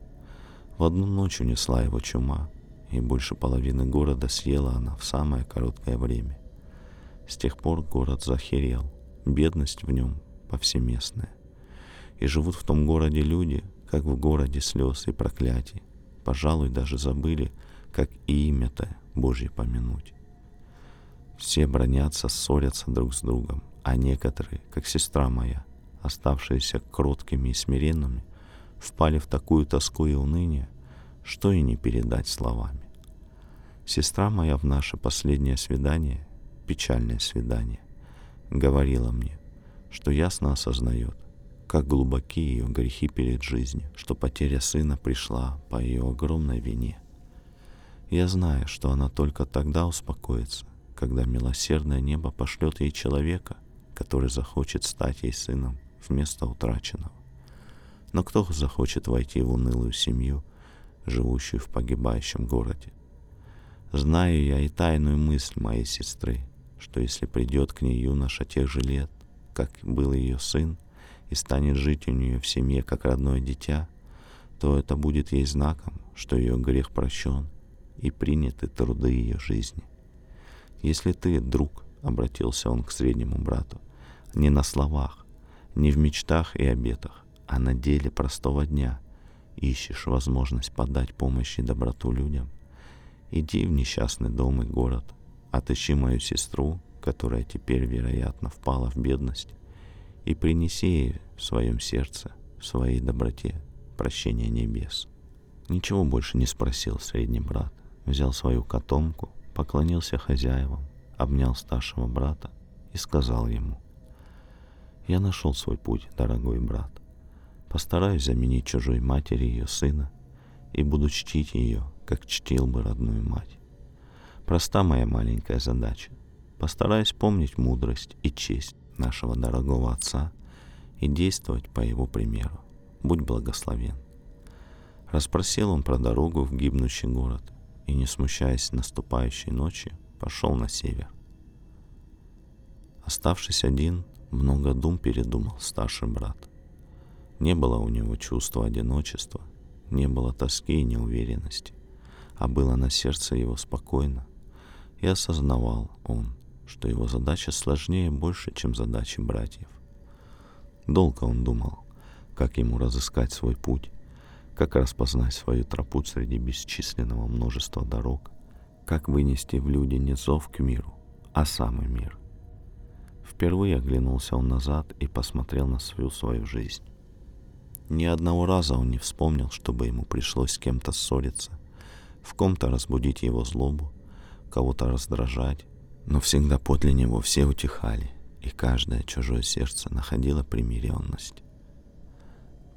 A: В одну ночь унесла его чума, и больше половины города съела она в самое короткое время. С тех пор город захерел, бедность в нем повсеместная. И живут в том городе люди, как в городе слез и проклятий. Пожалуй, даже забыли, как и имя-то Божье помянуть. Все бронятся, ссорятся друг с другом, а некоторые, как сестра моя, оставшиеся кроткими и смиренными, впали в такую тоску и уныние, что и не передать словами. Сестра моя в наше последнее свидание, печальное свидание, говорила мне, что ясно осознает, как глубоки ее грехи перед жизнью, что потеря сына пришла по ее огромной вине. Я знаю, что она только тогда успокоится, когда милосердное небо пошлет ей человека, который захочет стать ей сыном вместо утраченного. Но кто захочет войти в унылую семью, живущую в погибающем городе? Знаю я и тайную мысль моей сестры, что если придет к ней юноша тех же лет, как был ее сын, и станет жить у нее в семье как родное дитя, то это будет ей знаком, что ее грех прощен и приняты труды ее жизни. Если ты, друг, — обратился он к среднему брату, — не на словах, не в мечтах и обетах, а на деле простого дня ищешь возможность подать помощь и доброту людям, иди в несчастный дом и город, отыщи мою сестру, которая теперь, вероятно, впала в бедность, и принеси ей в своем сердце, в своей доброте, прощение небес. Ничего больше не спросил средний брат, взял свою котомку, поклонился хозяевам, обнял старшего брата и сказал ему, «Я нашел свой путь, дорогой брат. Постараюсь заменить чужой матери ее сына и буду чтить ее, как чтил бы родную мать. Проста моя маленькая задача. Постараюсь помнить мудрость и честь нашего дорогого отца и действовать по его примеру. Будь благословен. Расспросил он про дорогу в гибнущий город и, не смущаясь наступающей ночи, пошел на север. Оставшись один, много дум передумал старший брат. Не было у него чувства одиночества, не было тоски и неуверенности, а было на сердце его спокойно, и осознавал он, что его задача сложнее больше, чем задачи братьев. Долго он думал, как ему разыскать свой путь, как распознать свою тропу среди бесчисленного множества дорог, как вынести в люди не зов к миру, а самый мир. Впервые оглянулся он назад и посмотрел на всю свою жизнь. Ни одного раза он не вспомнил, чтобы ему пришлось с кем-то ссориться, в ком-то разбудить его злобу, кого-то раздражать, но всегда подле него все утихали, и каждое чужое сердце находило примиренность.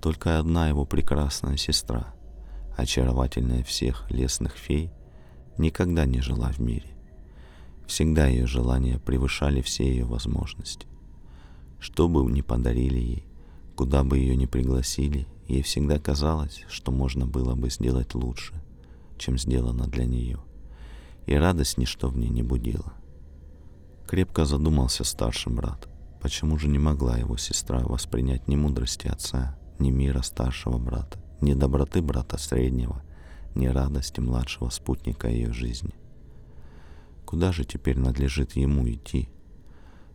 A: Только одна его прекрасная сестра, очаровательная всех лесных фей, никогда не жила в мире. Всегда ее желания превышали все ее возможности. Что бы ни подарили ей, куда бы ее ни пригласили, ей всегда казалось, что можно было бы сделать лучше, чем сделано для нее. И радость ничто в ней не будила. Крепко задумался старший брат, почему же не могла его сестра воспринять ни мудрости отца, ни мира старшего брата, ни доброты брата среднего, ни радости младшего спутника ее жизни. Куда же теперь надлежит ему идти?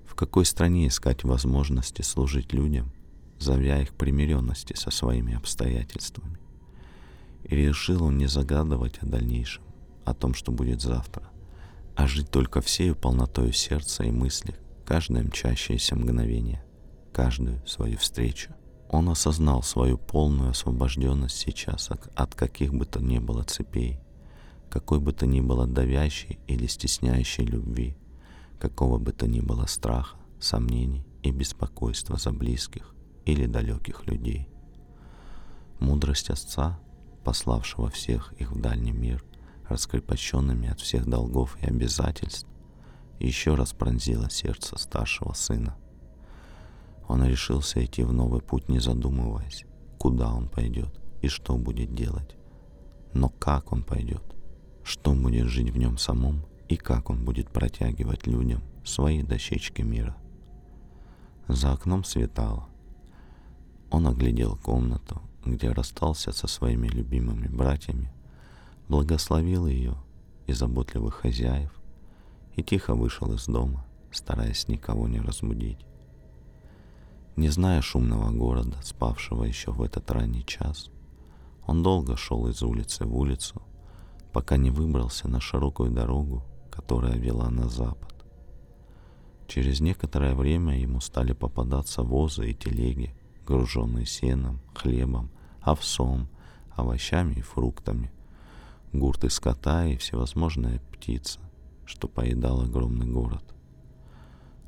A: В какой стране искать возможности служить людям, зовя их примиренности со своими обстоятельствами? И решил он не загадывать о дальнейшем, о том, что будет завтра, а жить только всею полнотою сердца и мысли, каждое мчащееся мгновение, каждую свою встречу. Он осознал свою полную освобожденность сейчас от каких бы то ни было цепей, какой бы то ни было давящей или стесняющей любви, какого бы то ни было страха, сомнений и беспокойства за близких или далеких людей. Мудрость Отца, пославшего всех их в дальний мир, раскрепощенными от всех долгов и обязательств, еще раз пронзило сердце старшего сына. Он решился идти в новый путь, не задумываясь, куда он пойдет и что будет делать. Но как он пойдет, что будет жить в нем самом и как он будет протягивать людям свои дощечки мира. За окном светало. Он оглядел комнату, где расстался со своими любимыми братьями благословил ее и заботливых хозяев и тихо вышел из дома, стараясь никого не разбудить. Не зная шумного города, спавшего еще в этот ранний час, он долго шел из улицы в улицу, пока не выбрался на широкую дорогу, которая вела на запад. Через некоторое время ему стали попадаться возы и телеги, груженные сеном, хлебом, овсом, овощами и фруктами, гурты скота и всевозможная птица, что поедал огромный город.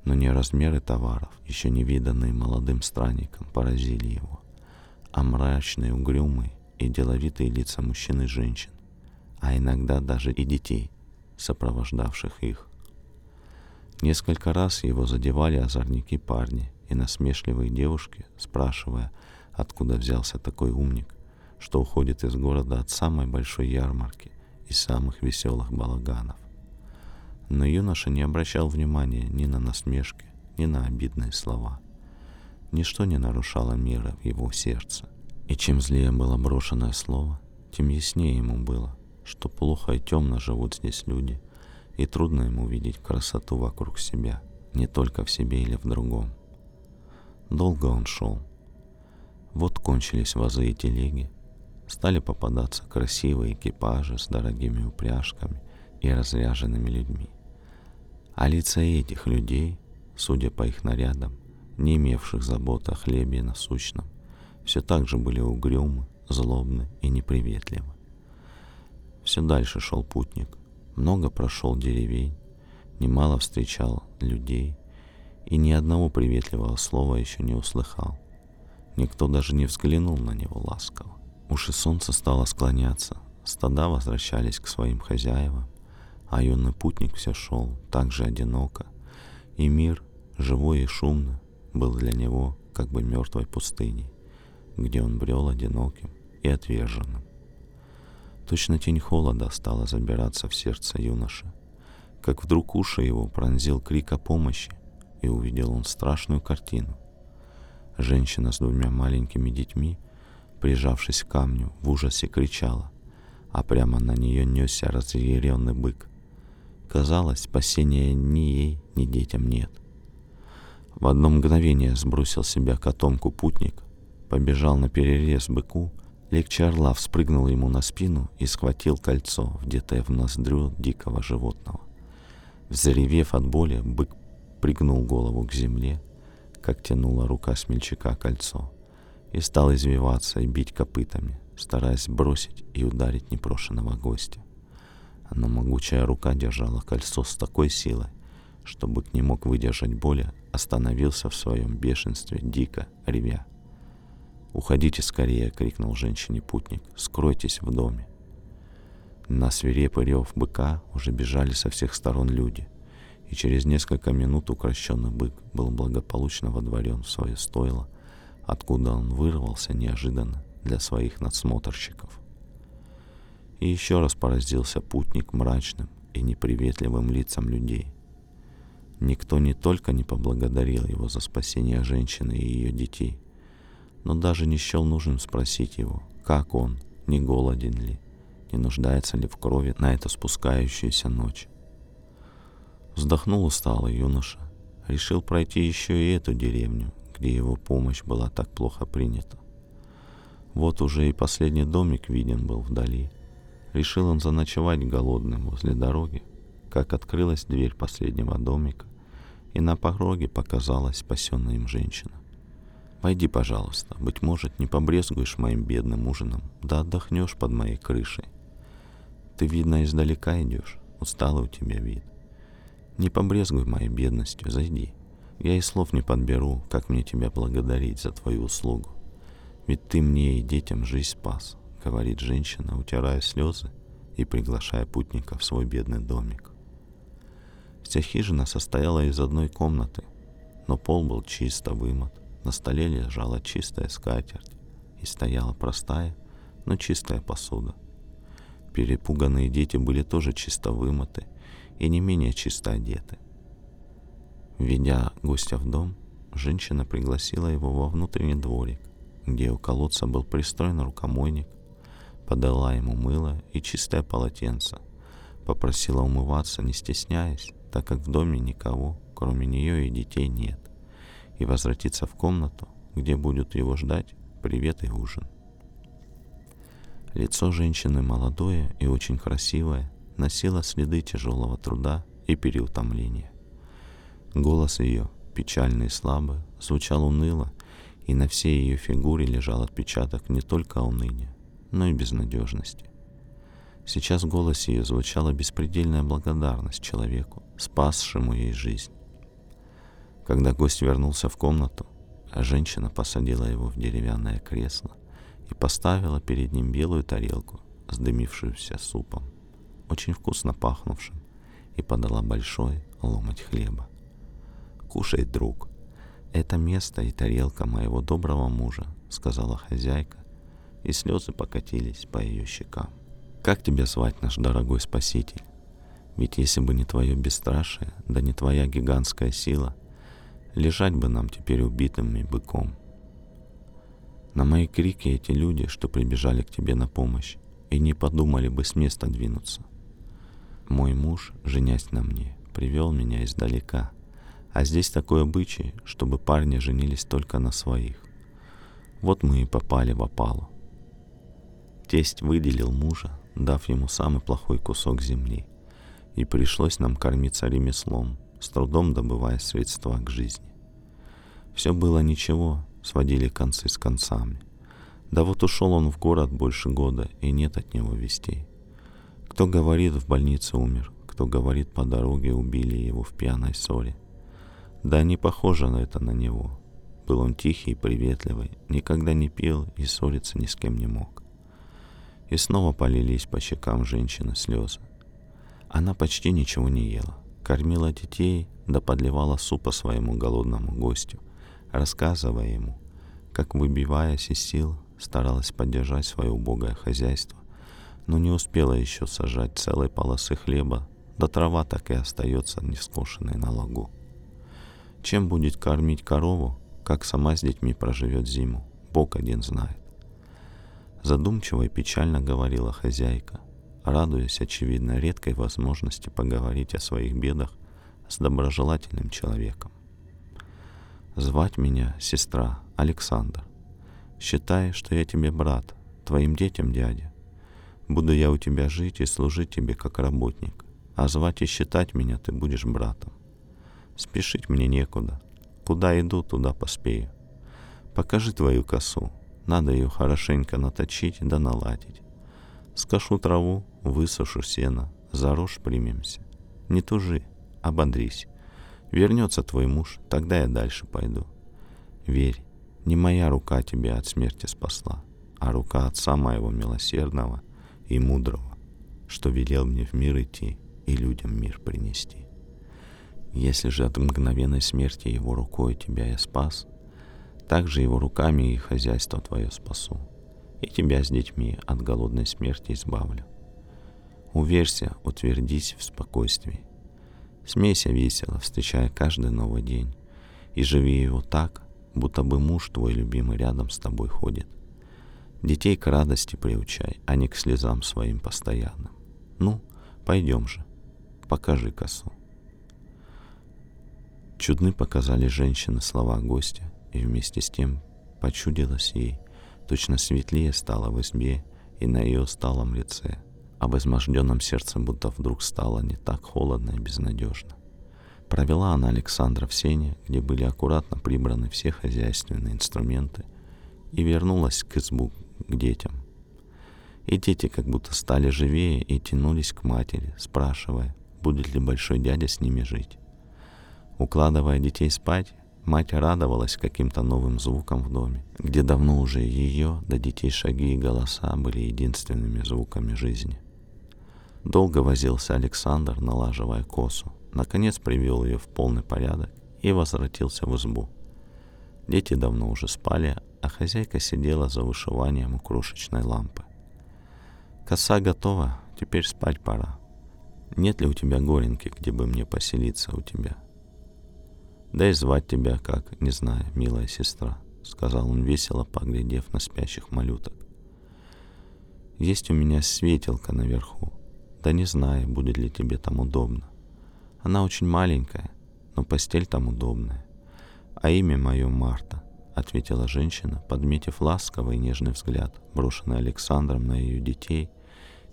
A: Но не размеры товаров, еще не виданные молодым странникам, поразили его, а мрачные, угрюмые и деловитые лица мужчин и женщин, а иногда даже и детей, сопровождавших их. Несколько раз его задевали озорники парни и насмешливые девушки, спрашивая, откуда взялся такой умник, что уходит из города от самой большой ярмарки и самых веселых балаганов. Но юноша не обращал внимания ни на насмешки, ни на обидные слова. Ничто не нарушало мира в его сердце. И чем злее было брошенное слово, тем яснее ему было, что плохо и темно живут здесь люди, и трудно ему видеть красоту вокруг себя, не только в себе или в другом. Долго он шел. Вот кончились вазы и телеги, стали попадаться красивые экипажи с дорогими упряжками и разряженными людьми. А лица этих людей, судя по их нарядам, не имевших заботы о хлебе и насущном, все так же были угрюмы, злобны и неприветливы. Все дальше шел путник, много прошел деревень, немало встречал людей и ни одного приветливого слова еще не услыхал. Никто даже не взглянул на него ласково. Уж и солнце стало склоняться, стада возвращались к своим хозяевам, а юный путник все шел так же одиноко, и мир, живой и шумный, был для него как бы мертвой пустыней, где он брел одиноким и отверженным. Точно тень холода стала забираться в сердце юноши, как вдруг уши его пронзил крик о помощи, и увидел он страшную картину. Женщина с двумя маленькими детьми, прижавшись к камню, в ужасе кричала, а прямо на нее несся разъяренный бык. Казалось, спасения ни ей, ни детям нет. В одно мгновение сбросил себя котомку путник, побежал на перерез быку, легче орла вспрыгнул ему на спину и схватил кольцо, вдетое в ноздрю дикого животного. Взревев от боли, бык пригнул голову к земле, как тянула рука смельчака кольцо, и стал извиваться и бить копытами, стараясь бросить и ударить непрошенного гостя. Но могучая рука держала кольцо с такой силой, что бык не мог выдержать боли, остановился в своем бешенстве, дико ревя. «Уходите скорее!» — крикнул женщине путник. «Скройтесь в доме!» На свирепый рев быка уже бежали со всех сторон люди, и через несколько минут укращенный бык был благополучно водворен в свое стойло, откуда он вырвался неожиданно для своих надсмотрщиков. И еще раз поразился путник мрачным и неприветливым лицам людей — Никто не только не поблагодарил его за спасение женщины и ее детей, но даже не счел нужным спросить его, как он, не голоден ли, не нуждается ли в крови на эту спускающуюся ночь. Вздохнул усталый юноша, решил пройти еще и эту деревню, где его помощь была так плохо принята. Вот уже и последний домик виден был вдали. Решил он заночевать голодным возле дороги, как открылась дверь последнего домика, и на пороге показалась спасенная им женщина. «Войди, пожалуйста, быть может, не побрезгуешь моим бедным ужином, да отдохнешь под моей крышей. Ты, видно, издалека идешь, усталый у тебя вид. Не побрезгуй моей бедностью, зайди. Я и слов не подберу, как мне тебя благодарить за твою услугу. Ведь ты мне и детям жизнь спас», — говорит женщина, утирая слезы и приглашая путника в свой бедный домик. Вся хижина состояла из одной комнаты, но пол был чисто вымыт, на столе лежала чистая скатерть и стояла простая, но чистая посуда. Перепуганные дети были тоже чисто вымыты и не менее чисто одеты. Ведя гостя в дом, женщина пригласила его во внутренний дворик, где у колодца был пристроен рукомойник, подала ему мыло и чистое полотенце, попросила умываться, не стесняясь, так как в доме никого, кроме нее и детей, нет, и возвратиться в комнату, где будут его ждать привет и ужин. Лицо женщины молодое и очень красивое носило следы тяжелого труда и переутомления. Голос ее, печальный и слабый, звучал уныло, и на всей ее фигуре лежал отпечаток не только уныния, но и безнадежности. Сейчас в голосе ее звучала беспредельная благодарность человеку, спасшему ей жизнь. Когда гость вернулся в комнату, женщина посадила его в деревянное кресло и поставила перед ним белую тарелку с дымившимся супом, очень вкусно пахнувшим, и подала большой ломоть хлеба. «Кушай, друг, это место и тарелка моего доброго мужа», — сказала хозяйка, и слезы покатились по ее щекам. «Как тебя звать, наш дорогой спаситель?» Ведь если бы не твое бесстрашие, да не твоя гигантская сила, лежать бы нам теперь убитым и быком. На мои крики эти люди, что прибежали к тебе на помощь, и не подумали бы с места двинуться. Мой муж, женясь на мне, привел меня издалека, а здесь такой обычай, чтобы парни женились только на своих. Вот мы и попали в опалу. Тесть выделил мужа, дав ему самый плохой кусок земли, и пришлось нам кормиться ремеслом, с трудом добывая средства к жизни. Все было ничего, сводили концы с концами. Да вот ушел он в город больше года, и нет от него вестей. Кто говорит, в больнице умер, кто говорит, по дороге убили его в пьяной ссоре. Да не похоже на это на него. Был он тихий и приветливый, никогда не пил и ссориться ни с кем не мог. И снова полились по щекам женщины слезы. Она почти ничего не ела, кормила детей, да подливала супа своему голодному гостю, рассказывая ему, как, выбиваясь из сил, старалась поддержать свое убогое хозяйство, но не успела еще сажать целой полосы хлеба, да трава так и остается нескошенной на лагу. Чем будет кормить корову, как сама с детьми проживет зиму, Бог один знает. Задумчиво и печально говорила хозяйка, радуясь, очевидно, редкой возможности поговорить о своих бедах с доброжелательным человеком. Звать меня сестра Александр. Считай, что я тебе брат, твоим детям дядя. Буду я у тебя жить и служить тебе как работник, а звать и считать меня ты будешь братом. Спешить мне некуда. Куда иду, туда поспею. Покажи твою косу. Надо ее хорошенько наточить да наладить. Скошу траву, высушу сено, за рожь примемся. Не тужи, ободрись. Вернется твой муж, тогда я дальше пойду. Верь, не моя рука тебя от смерти спасла, а рука Отца моего милосердного и мудрого, что велел мне в мир идти и людям мир принести. Если же от мгновенной смерти его рукой тебя я спас, так же его руками и хозяйство твое спасу, и тебя с детьми от голодной смерти избавлю. Уверься, утвердись в спокойствии. Смейся весело, встречая каждый новый день, и живи его так, будто бы муж твой любимый рядом с тобой ходит. Детей к радости приучай, а не к слезам своим постоянным. Ну, пойдем же, покажи косу. Чудны показали женщины слова гостя, и вместе с тем почудилось ей, точно светлее стало в избе и на ее усталом лице, а в изможденном сердце будто вдруг стало не так холодно и безнадежно. Провела она Александра в сене, где были аккуратно прибраны все хозяйственные инструменты, и вернулась к избу, к детям. И дети как будто стали живее и тянулись к матери, спрашивая, будет ли большой дядя с ними жить. Укладывая детей спать, мать радовалась каким-то новым звукам в доме, где давно уже ее до детей шаги и голоса были единственными звуками жизни. Долго возился Александр, налаживая косу. Наконец привел ее в полный порядок и возвратился в избу. Дети давно уже спали, а хозяйка сидела за вышиванием у крошечной лампы. «Коса готова, теперь спать пора. Нет ли у тебя горенки, где бы мне поселиться у тебя?» Да и звать тебя как, не знаю, милая сестра, сказал он весело, поглядев на спящих малюток. Есть у меня светелка наверху, да не знаю, будет ли тебе там удобно. Она очень маленькая, но постель там удобная. А имя мое Марта, ответила женщина, подметив ласковый и нежный взгляд, брошенный Александром на ее детей,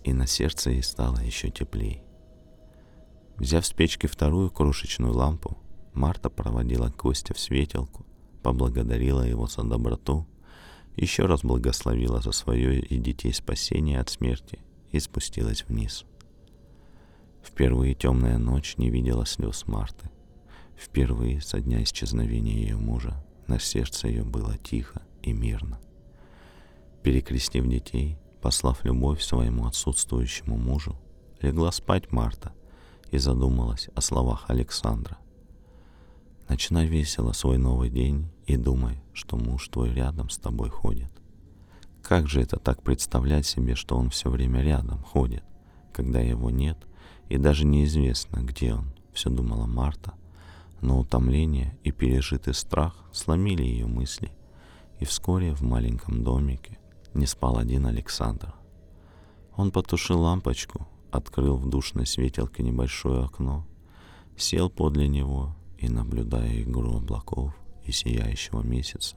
A: и на сердце ей стало еще теплей. Взяв с печки вторую крошечную лампу, Марта проводила Костя в светелку, поблагодарила его за доброту, еще раз благословила за свое и детей спасение от смерти и спустилась вниз. Впервые темная ночь не видела слез Марты. Впервые со дня исчезновения ее мужа на сердце ее было тихо и мирно. Перекрестив детей, послав любовь своему отсутствующему мужу, легла спать Марта и задумалась о словах Александра. Начинай весело свой новый день и думай, что муж твой рядом с тобой ходит. Как же это так представлять себе, что он все время рядом ходит, когда его нет, и даже неизвестно, где он, все думала Марта, но утомление и пережитый страх сломили ее мысли, и вскоре в маленьком домике не спал один Александр. Он потушил лампочку, открыл в душной светелке небольшое окно, сел подле него и, наблюдая игру облаков и сияющего месяца,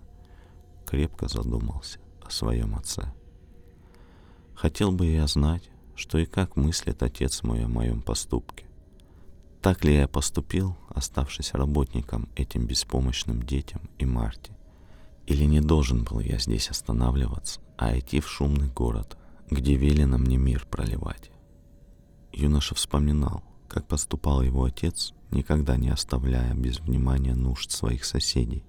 A: крепко задумался о своем отце. Хотел бы я знать, что и как мыслит отец мой о моем поступке. Так ли я поступил, оставшись работником этим беспомощным детям и Марте? Или не должен был я здесь останавливаться, а идти в шумный город, где велено мне мир проливать? Юноша вспоминал, как поступал его отец, никогда не оставляя без внимания нужд своих соседей,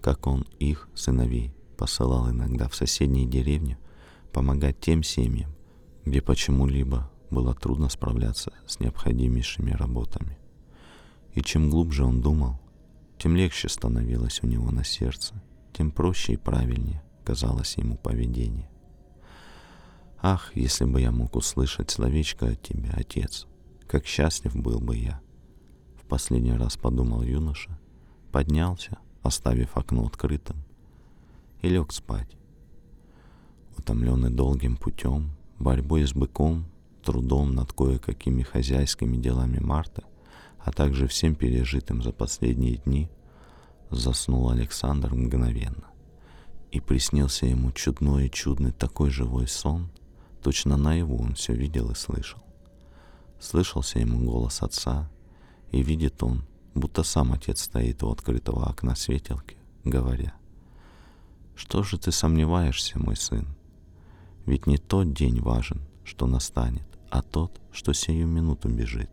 A: как он их, сыновей, посылал иногда в соседние деревни помогать тем семьям, где почему-либо было трудно справляться с необходимейшими работами. И чем глубже он думал, тем легче становилось у него на сердце, тем проще и правильнее казалось ему поведение. Ах, если бы я мог услышать словечко от тебя, отец, как счастлив был бы я. В последний раз подумал юноша, поднялся, оставив окно открытым, и лег спать. Утомленный долгим путем, борьбой с быком, трудом над кое-какими хозяйскими делами Марта, а также всем пережитым за последние дни, заснул Александр мгновенно. И приснился ему чудной и чудный такой живой сон, точно наяву он все видел и слышал. Слышался ему голос отца, и видит он, будто сам отец стоит у открытого окна светелки, говоря, «Что же ты сомневаешься, мой сын? Ведь не тот день важен, что настанет, а тот, что сию минуту бежит.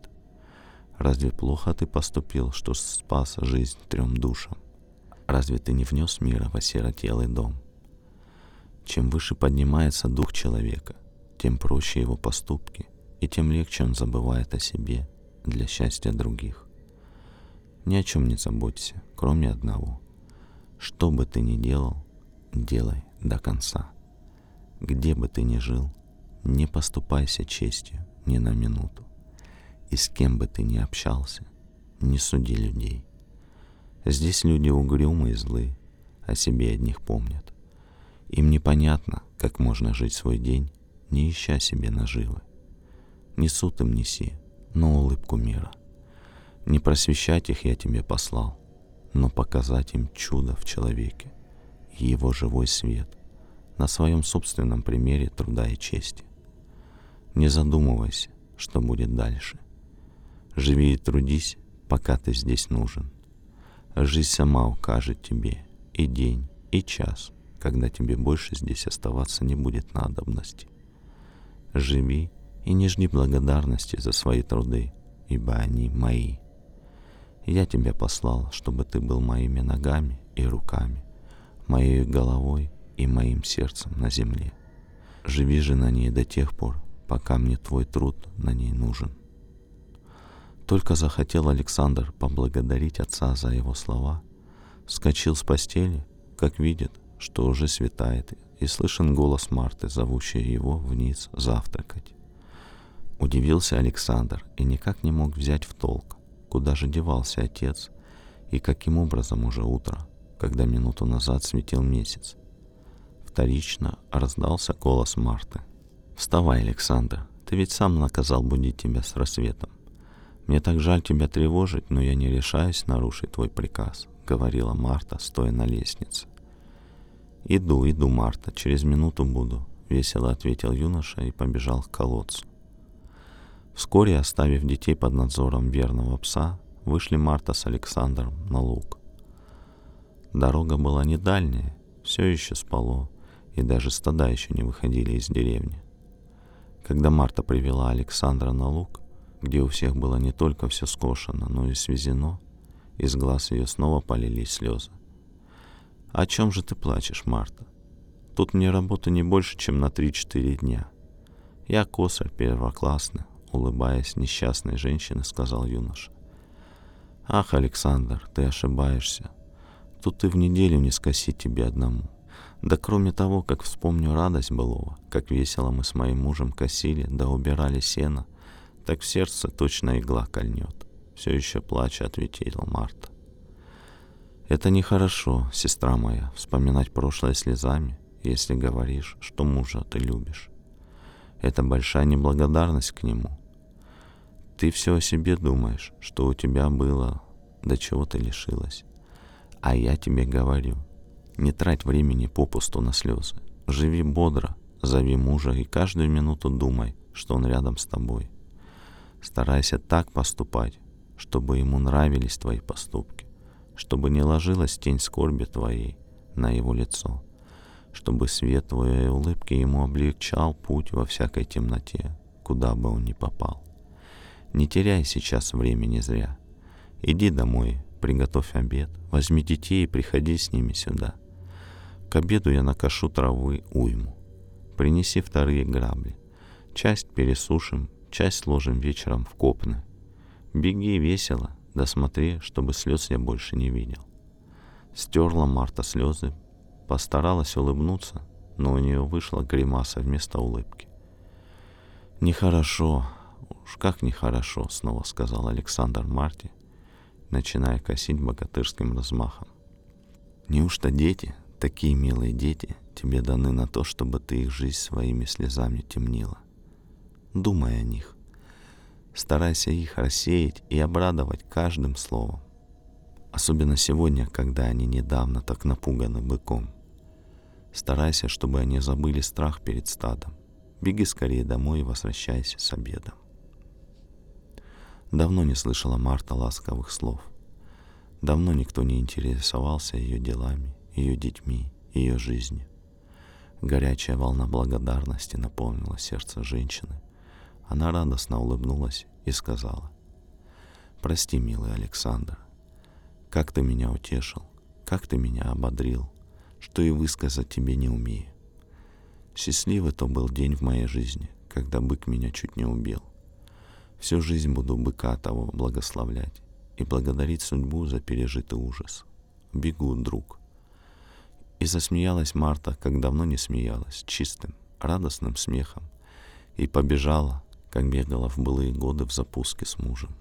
A: Разве плохо ты поступил, что спас жизнь трем душам? Разве ты не внес мира в осиротелый дом? Чем выше поднимается дух человека, тем проще его поступки, и тем легче он забывает о себе для счастья других. Ни о чем не заботься, кроме одного. Что бы ты ни делал, делай до конца. Где бы ты ни жил, не поступайся честью ни на минуту. И с кем бы ты ни общался, не суди людей. Здесь люди угрюмые и злы, о себе одних помнят. Им непонятно, как можно жить свой день, не ища себе наживы. Не суд им неси, но улыбку мира. Не просвещать их я тебе послал, но показать им чудо в человеке, его живой свет, на своем собственном примере труда и чести. Не задумывайся, что будет дальше. Живи и трудись, пока ты здесь нужен. Жизнь сама укажет тебе и день, и час, когда тебе больше здесь оставаться не будет надобности. Живи и не жди благодарности за свои труды, ибо они мои. Я тебя послал, чтобы ты был моими ногами и руками, моей головой и моим сердцем на земле. Живи же на ней до тех пор, пока мне твой труд на ней нужен. Только захотел Александр поблагодарить отца за его слова, вскочил с постели, как видит, что уже светает, и слышен голос Марты, зовущий его вниз завтракать. Удивился Александр и никак не мог взять в толк, куда же девался отец и каким образом уже утро, когда минуту назад светил месяц. Вторично раздался голос Марты. «Вставай, Александр, ты ведь сам наказал будить тебя с рассветом. Мне так жаль тебя тревожить, но я не решаюсь нарушить твой приказ», — говорила Марта, стоя на лестнице. «Иду, иду, Марта, через минуту буду», — весело ответил юноша и побежал к колодцу. Вскоре, оставив детей под надзором верного пса, вышли Марта с Александром на луг. Дорога была не дальняя, все еще спало, и даже стада еще не выходили из деревни. Когда Марта привела Александра на луг, где у всех было не только все скошено, но и свезено, из глаз ее снова полились слезы. «О чем же ты плачешь, Марта? Тут мне работы не больше, чем на 3-4 дня. Я косарь первоклассный, улыбаясь несчастной женщине, сказал юноша. «Ах, Александр, ты ошибаешься. Тут и в неделю не скосить тебе одному. Да кроме того, как вспомню радость былого, как весело мы с моим мужем косили, да убирали сено, так в сердце точно игла кольнет. Все еще плача ответила Марта. Это нехорошо, сестра моя, вспоминать прошлое слезами, если говоришь, что мужа ты любишь. Это большая неблагодарность к нему. Ты все о себе думаешь, что у тебя было, до чего ты лишилась. А я тебе говорю, не трать времени попусту на слезы. Живи бодро, зови мужа и каждую минуту думай, что он рядом с тобой. Старайся так поступать, чтобы ему нравились твои поступки, чтобы не ложилась тень скорби твоей на его лицо, чтобы свет твоей улыбки ему облегчал путь во всякой темноте, куда бы он ни попал. Не теряй сейчас времени зря. Иди домой, приготовь обед, возьми детей и приходи с ними сюда. К обеду я накошу травы уйму. Принеси вторые грабли. Часть пересушим, часть сложим вечером в копны. Беги весело, да смотри, чтобы слез я больше не видел. Стерла Марта слезы, постаралась улыбнуться, но у нее вышла гримаса вместо улыбки. «Нехорошо, уж как нехорошо», — снова сказал Александр Марти, начиная косить богатырским размахом. «Неужто дети, такие милые дети, тебе даны на то, чтобы ты их жизнь своими слезами темнила? Думай о них. Старайся их рассеять и обрадовать каждым словом. Особенно сегодня, когда они недавно так напуганы быком. Старайся, чтобы они забыли страх перед стадом. Беги скорее домой и возвращайся с обедом. Давно не слышала Марта ласковых слов. Давно никто не интересовался ее делами, ее детьми, ее жизнью. Горячая волна благодарности наполнила сердце женщины. Она радостно улыбнулась и сказала, «Прости, милый Александр, как ты меня утешил, как ты меня ободрил, что и высказать тебе не умею. Счастливый то был день в моей жизни, когда бык меня чуть не убил. Всю жизнь буду быка того благословлять и благодарить судьбу за пережитый ужас. Бегу, друг. И засмеялась Марта, как давно не смеялась, чистым, радостным смехом, и побежала, как бегала в былые годы в запуске с мужем.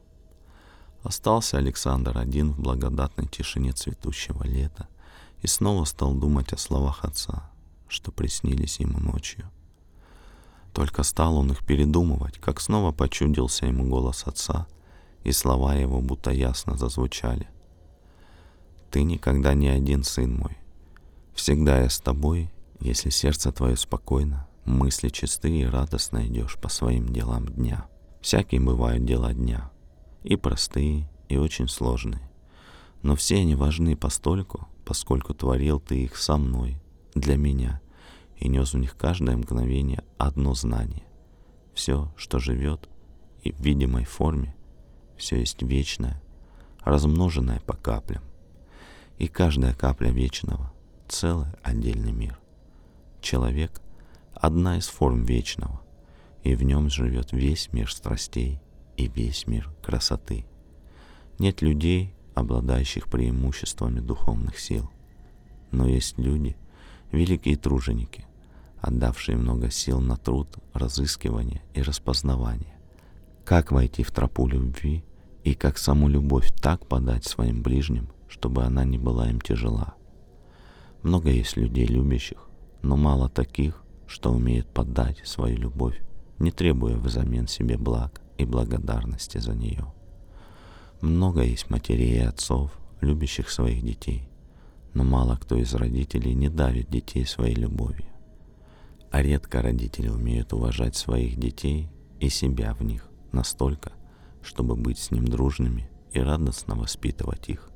A: Остался Александр один в благодатной тишине цветущего лета и снова стал думать о словах отца, что приснились ему ночью. Только стал он их передумывать, как снова почудился ему голос отца, и слова его будто ясно зазвучали. «Ты никогда не один, сын мой. Всегда я с тобой, если сердце твое спокойно, мысли чистые и радостно идешь по своим делам дня. Всякие бывают дела дня, и простые, и очень сложные. Но все они важны постольку, поскольку творил ты их со мной, для меня, и нес в них каждое мгновение одно знание. Все, что живет и в видимой форме, все есть вечное, размноженное по каплям. И каждая капля вечного — целый отдельный мир. Человек — одна из форм вечного, и в нем живет весь мир страстей и весь мир красоты. Нет людей, обладающих преимуществами духовных сил. Но есть люди, великие труженики, отдавшие много сил на труд, разыскивание и распознавание. Как войти в тропу любви и как саму любовь так подать своим ближним, чтобы она не была им тяжела. Много есть людей любящих, но мало таких, что умеют подать свою любовь, не требуя взамен себе благ и благодарности за нее. Много есть матерей и отцов, любящих своих детей, но мало кто из родителей не давит детей своей любовью. А редко родители умеют уважать своих детей и себя в них настолько, чтобы быть с ним дружными и радостно воспитывать их.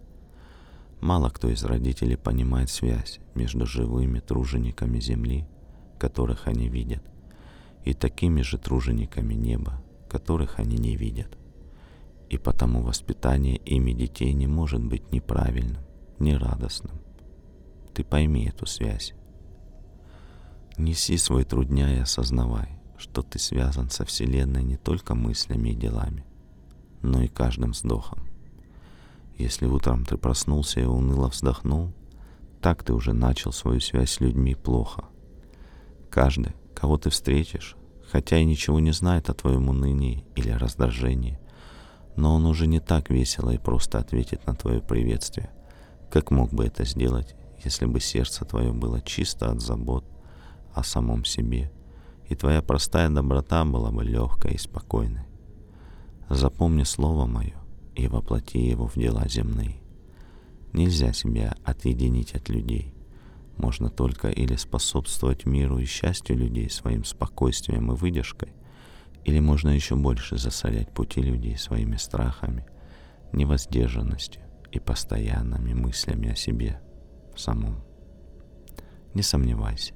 A: Мало кто из родителей понимает связь между живыми тружениками земли, которых они видят, и такими же тружениками неба, которых они не видят и потому воспитание ими детей не может быть неправильным, нерадостным. Ты пойми эту связь. Неси свой труд дня и осознавай, что ты связан со Вселенной не только мыслями и делами, но и каждым вздохом. Если утром ты проснулся и уныло вздохнул, так ты уже начал свою связь с людьми плохо. Каждый, кого ты встретишь, хотя и ничего не знает о твоем унынии или раздражении, но он уже не так весело и просто ответит на твое приветствие, как мог бы это сделать, если бы сердце твое было чисто от забот о самом себе, и твоя простая доброта была бы легкой и спокойной. Запомни слово мое и воплоти его в дела земные. Нельзя себя отъединить от людей, Можно только или способствовать миру и счастью людей своим спокойствием и выдержкой, или можно еще больше засорять пути людей своими страхами, невоздержанностью и постоянными мыслями о себе самом. Не сомневайся,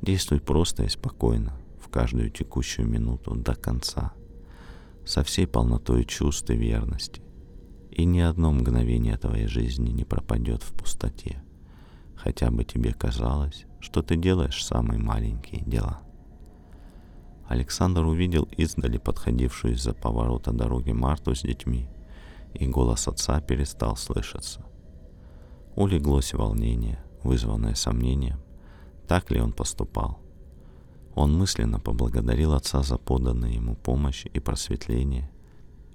A: действуй просто и спокойно в каждую текущую минуту до конца, со всей полнотой чувств и верности, и ни одно мгновение твоей жизни не пропадет в пустоте, хотя бы тебе казалось, что ты делаешь самые маленькие дела. Александр увидел издали подходившую из-за поворота дороги Марту с детьми, и голос отца перестал слышаться. Улеглось волнение, вызванное сомнением, так ли он поступал. Он мысленно поблагодарил отца за поданную ему помощь и просветление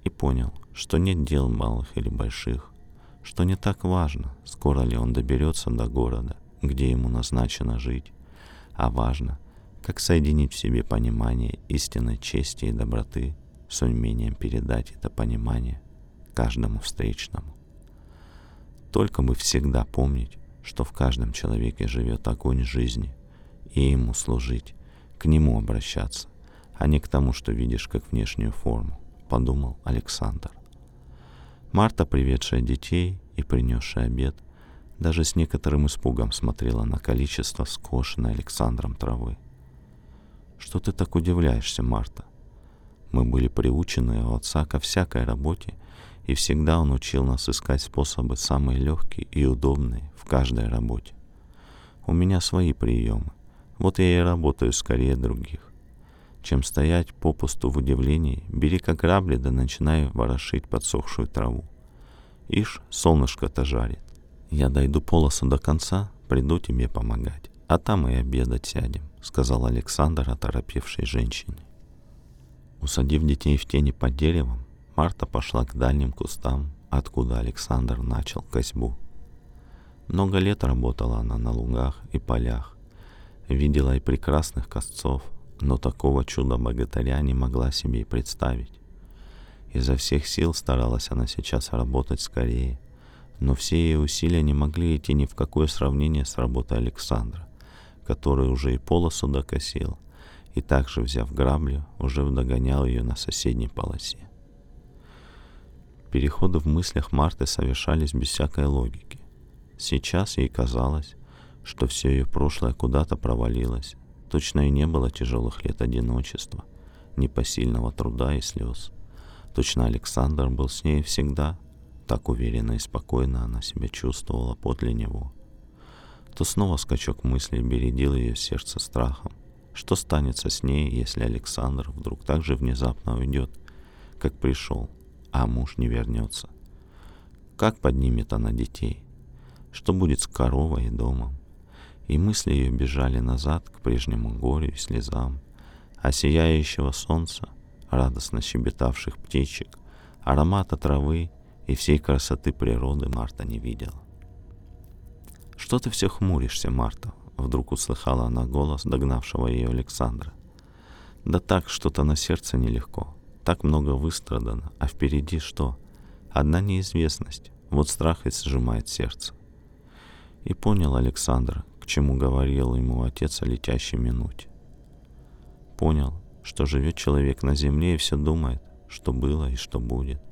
A: и понял, что нет дел малых или больших, что не так важно, скоро ли он доберется до города, где ему назначено жить, а важно, как соединить в себе понимание истинной чести и доброты с умением передать это понимание каждому встречному. Только бы всегда помнить, что в каждом человеке живет огонь жизни, и ему служить, к нему обращаться, а не к тому, что видишь как внешнюю форму, подумал Александр. Марта, приведшая детей и принесшая обед, даже с некоторым испугом смотрела на количество скошенной Александром травы. «Что ты так удивляешься, Марта? Мы были приучены у отца ко всякой работе и всегда он учил нас искать способы самые легкие и удобные в каждой работе. У меня свои приемы. Вот я и работаю скорее других. Чем стоять попусту в удивлении, бери как грабли да начинай ворошить подсохшую траву. Ишь, солнышко-то жарит. Я дойду полосу до конца, приду тебе помогать. А там и обедать сядем, сказал Александр оторопевшей женщине. Усадив детей в тени под деревом, Марта пошла к дальним кустам, откуда Александр начал косьбу. Много лет работала она на лугах и полях, видела и прекрасных косцов, но такого чуда-богатыря не могла себе и представить. Изо всех сил старалась она сейчас работать скорее, но все ее усилия не могли идти ни в какое сравнение с работой Александра, который уже и полосу докосил, и также, взяв граблю, уже догонял ее на соседней полосе. Переходы в мыслях Марты совершались без всякой логики. Сейчас ей казалось, что все ее прошлое куда-то провалилось. Точно и не было тяжелых лет одиночества, непосильного труда и слез. Точно Александр был с ней всегда. Так уверенно и спокойно она себя чувствовала подле него. То снова скачок мыслей бередил ее сердце страхом. Что станется с ней, если Александр вдруг так же внезапно уйдет, как пришел, а муж не вернется. Как поднимет она детей? Что будет с коровой и домом? И мысли ее бежали назад к прежнему горю и слезам, а сияющего солнца, радостно щебетавших птичек, аромата травы и всей красоты природы Марта не видела. «Что ты все хмуришься, Марта?» — вдруг услыхала она голос догнавшего ее Александра. «Да так, что-то на сердце нелегко. Так много выстрадано, а впереди что? Одна неизвестность. Вот страх и сжимает сердце. И понял Александр, к чему говорил ему отец о летящей минуте. Понял, что живет человек на земле и все думает, что было и что будет.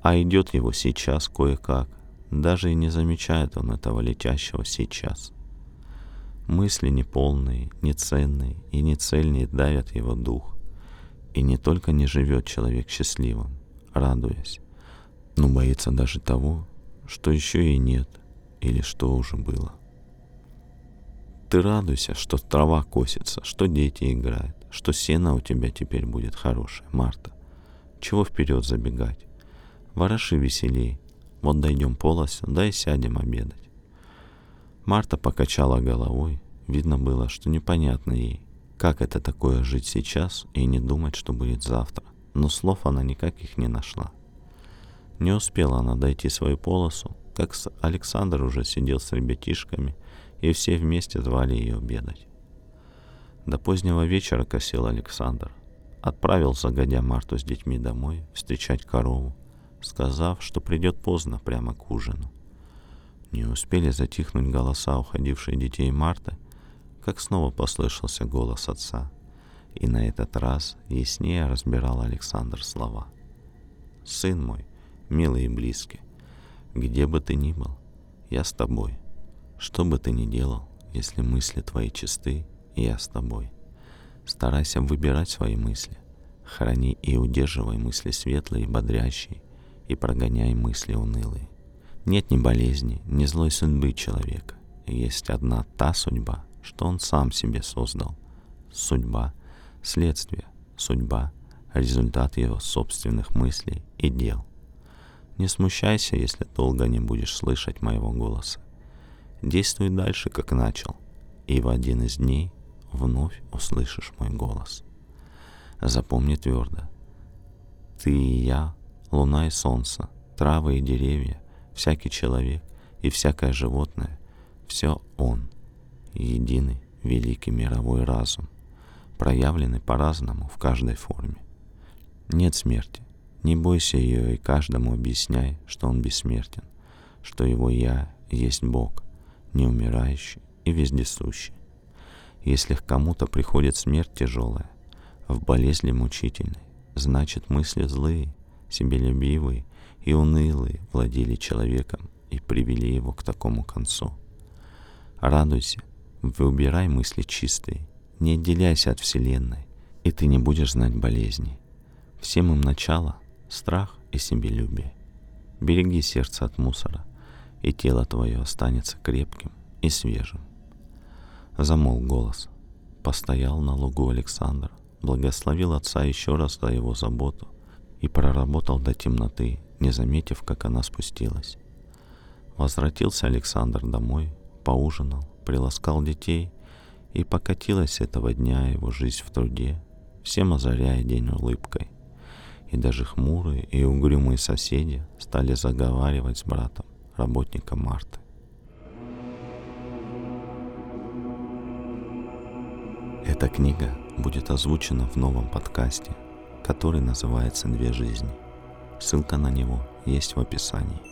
A: А идет его сейчас кое-как, даже и не замечает он этого летящего сейчас. Мысли неполные, неценные и нецельные давят его дух. И не только не живет человек счастливым, радуясь, но боится даже того, что еще и нет или что уже было. Ты радуйся, что трава косится, что дети играют, что сено у тебя теперь будет хорошее, Марта. Чего вперед забегать? Вороши веселей. Вот дойдем полосу, да и сядем обедать. Марта покачала головой. Видно было, что непонятно ей, как это такое жить сейчас и не думать, что будет завтра? Но слов она никаких не нашла. Не успела она дойти свою полосу, как Александр уже сидел с ребятишками, и все вместе звали ее обедать. До позднего вечера косил Александр. Отправил загодя Марту с детьми домой встречать корову, сказав, что придет поздно прямо к ужину. Не успели затихнуть голоса уходившей детей Марты, как снова послышался голос отца, и на этот раз яснее разбирал Александр слова. «Сын мой, милый и близкий, где бы ты ни был, я с тобой. Что бы ты ни делал, если мысли твои чисты, я с тобой. Старайся выбирать свои мысли, храни и удерживай мысли светлые и бодрящие, и прогоняй мысли унылые. Нет ни болезни, ни злой судьбы человека. Есть одна та судьба, что он сам себе создал. Судьба — следствие, судьба — результат его собственных мыслей и дел. Не смущайся, если долго не будешь слышать моего голоса. Действуй дальше, как начал, и в один из дней вновь услышишь мой голос. Запомни твердо. Ты и я, луна и солнце, травы и деревья, всякий человек и всякое животное, все Он, единый великий мировой разум, проявленный по-разному в каждой форме. Нет смерти, не бойся ее и каждому объясняй, что он бессмертен, что его «Я» есть Бог, неумирающий и вездесущий. Если к кому-то приходит смерть тяжелая, в болезни мучительной, значит мысли злые, себелюбивые и унылые владели человеком и привели его к такому концу. Радуйся, выбирай мысли чистые, не отделяйся от Вселенной, и ты не будешь знать болезней. Всем им начало — страх и себелюбие. Береги сердце от мусора, и тело твое останется крепким и свежим. Замол голос. Постоял на лугу Александр, благословил отца еще раз за его заботу и проработал до темноты, не заметив, как она спустилась. Возвратился Александр домой, поужинал, приласкал детей, и покатилась этого дня его жизнь в труде, всем озаряя день улыбкой. И даже хмурые и угрюмые соседи стали заговаривать с братом, работником Марты. Эта книга будет озвучена в новом подкасте, который называется «Две жизни». Ссылка на него есть в описании.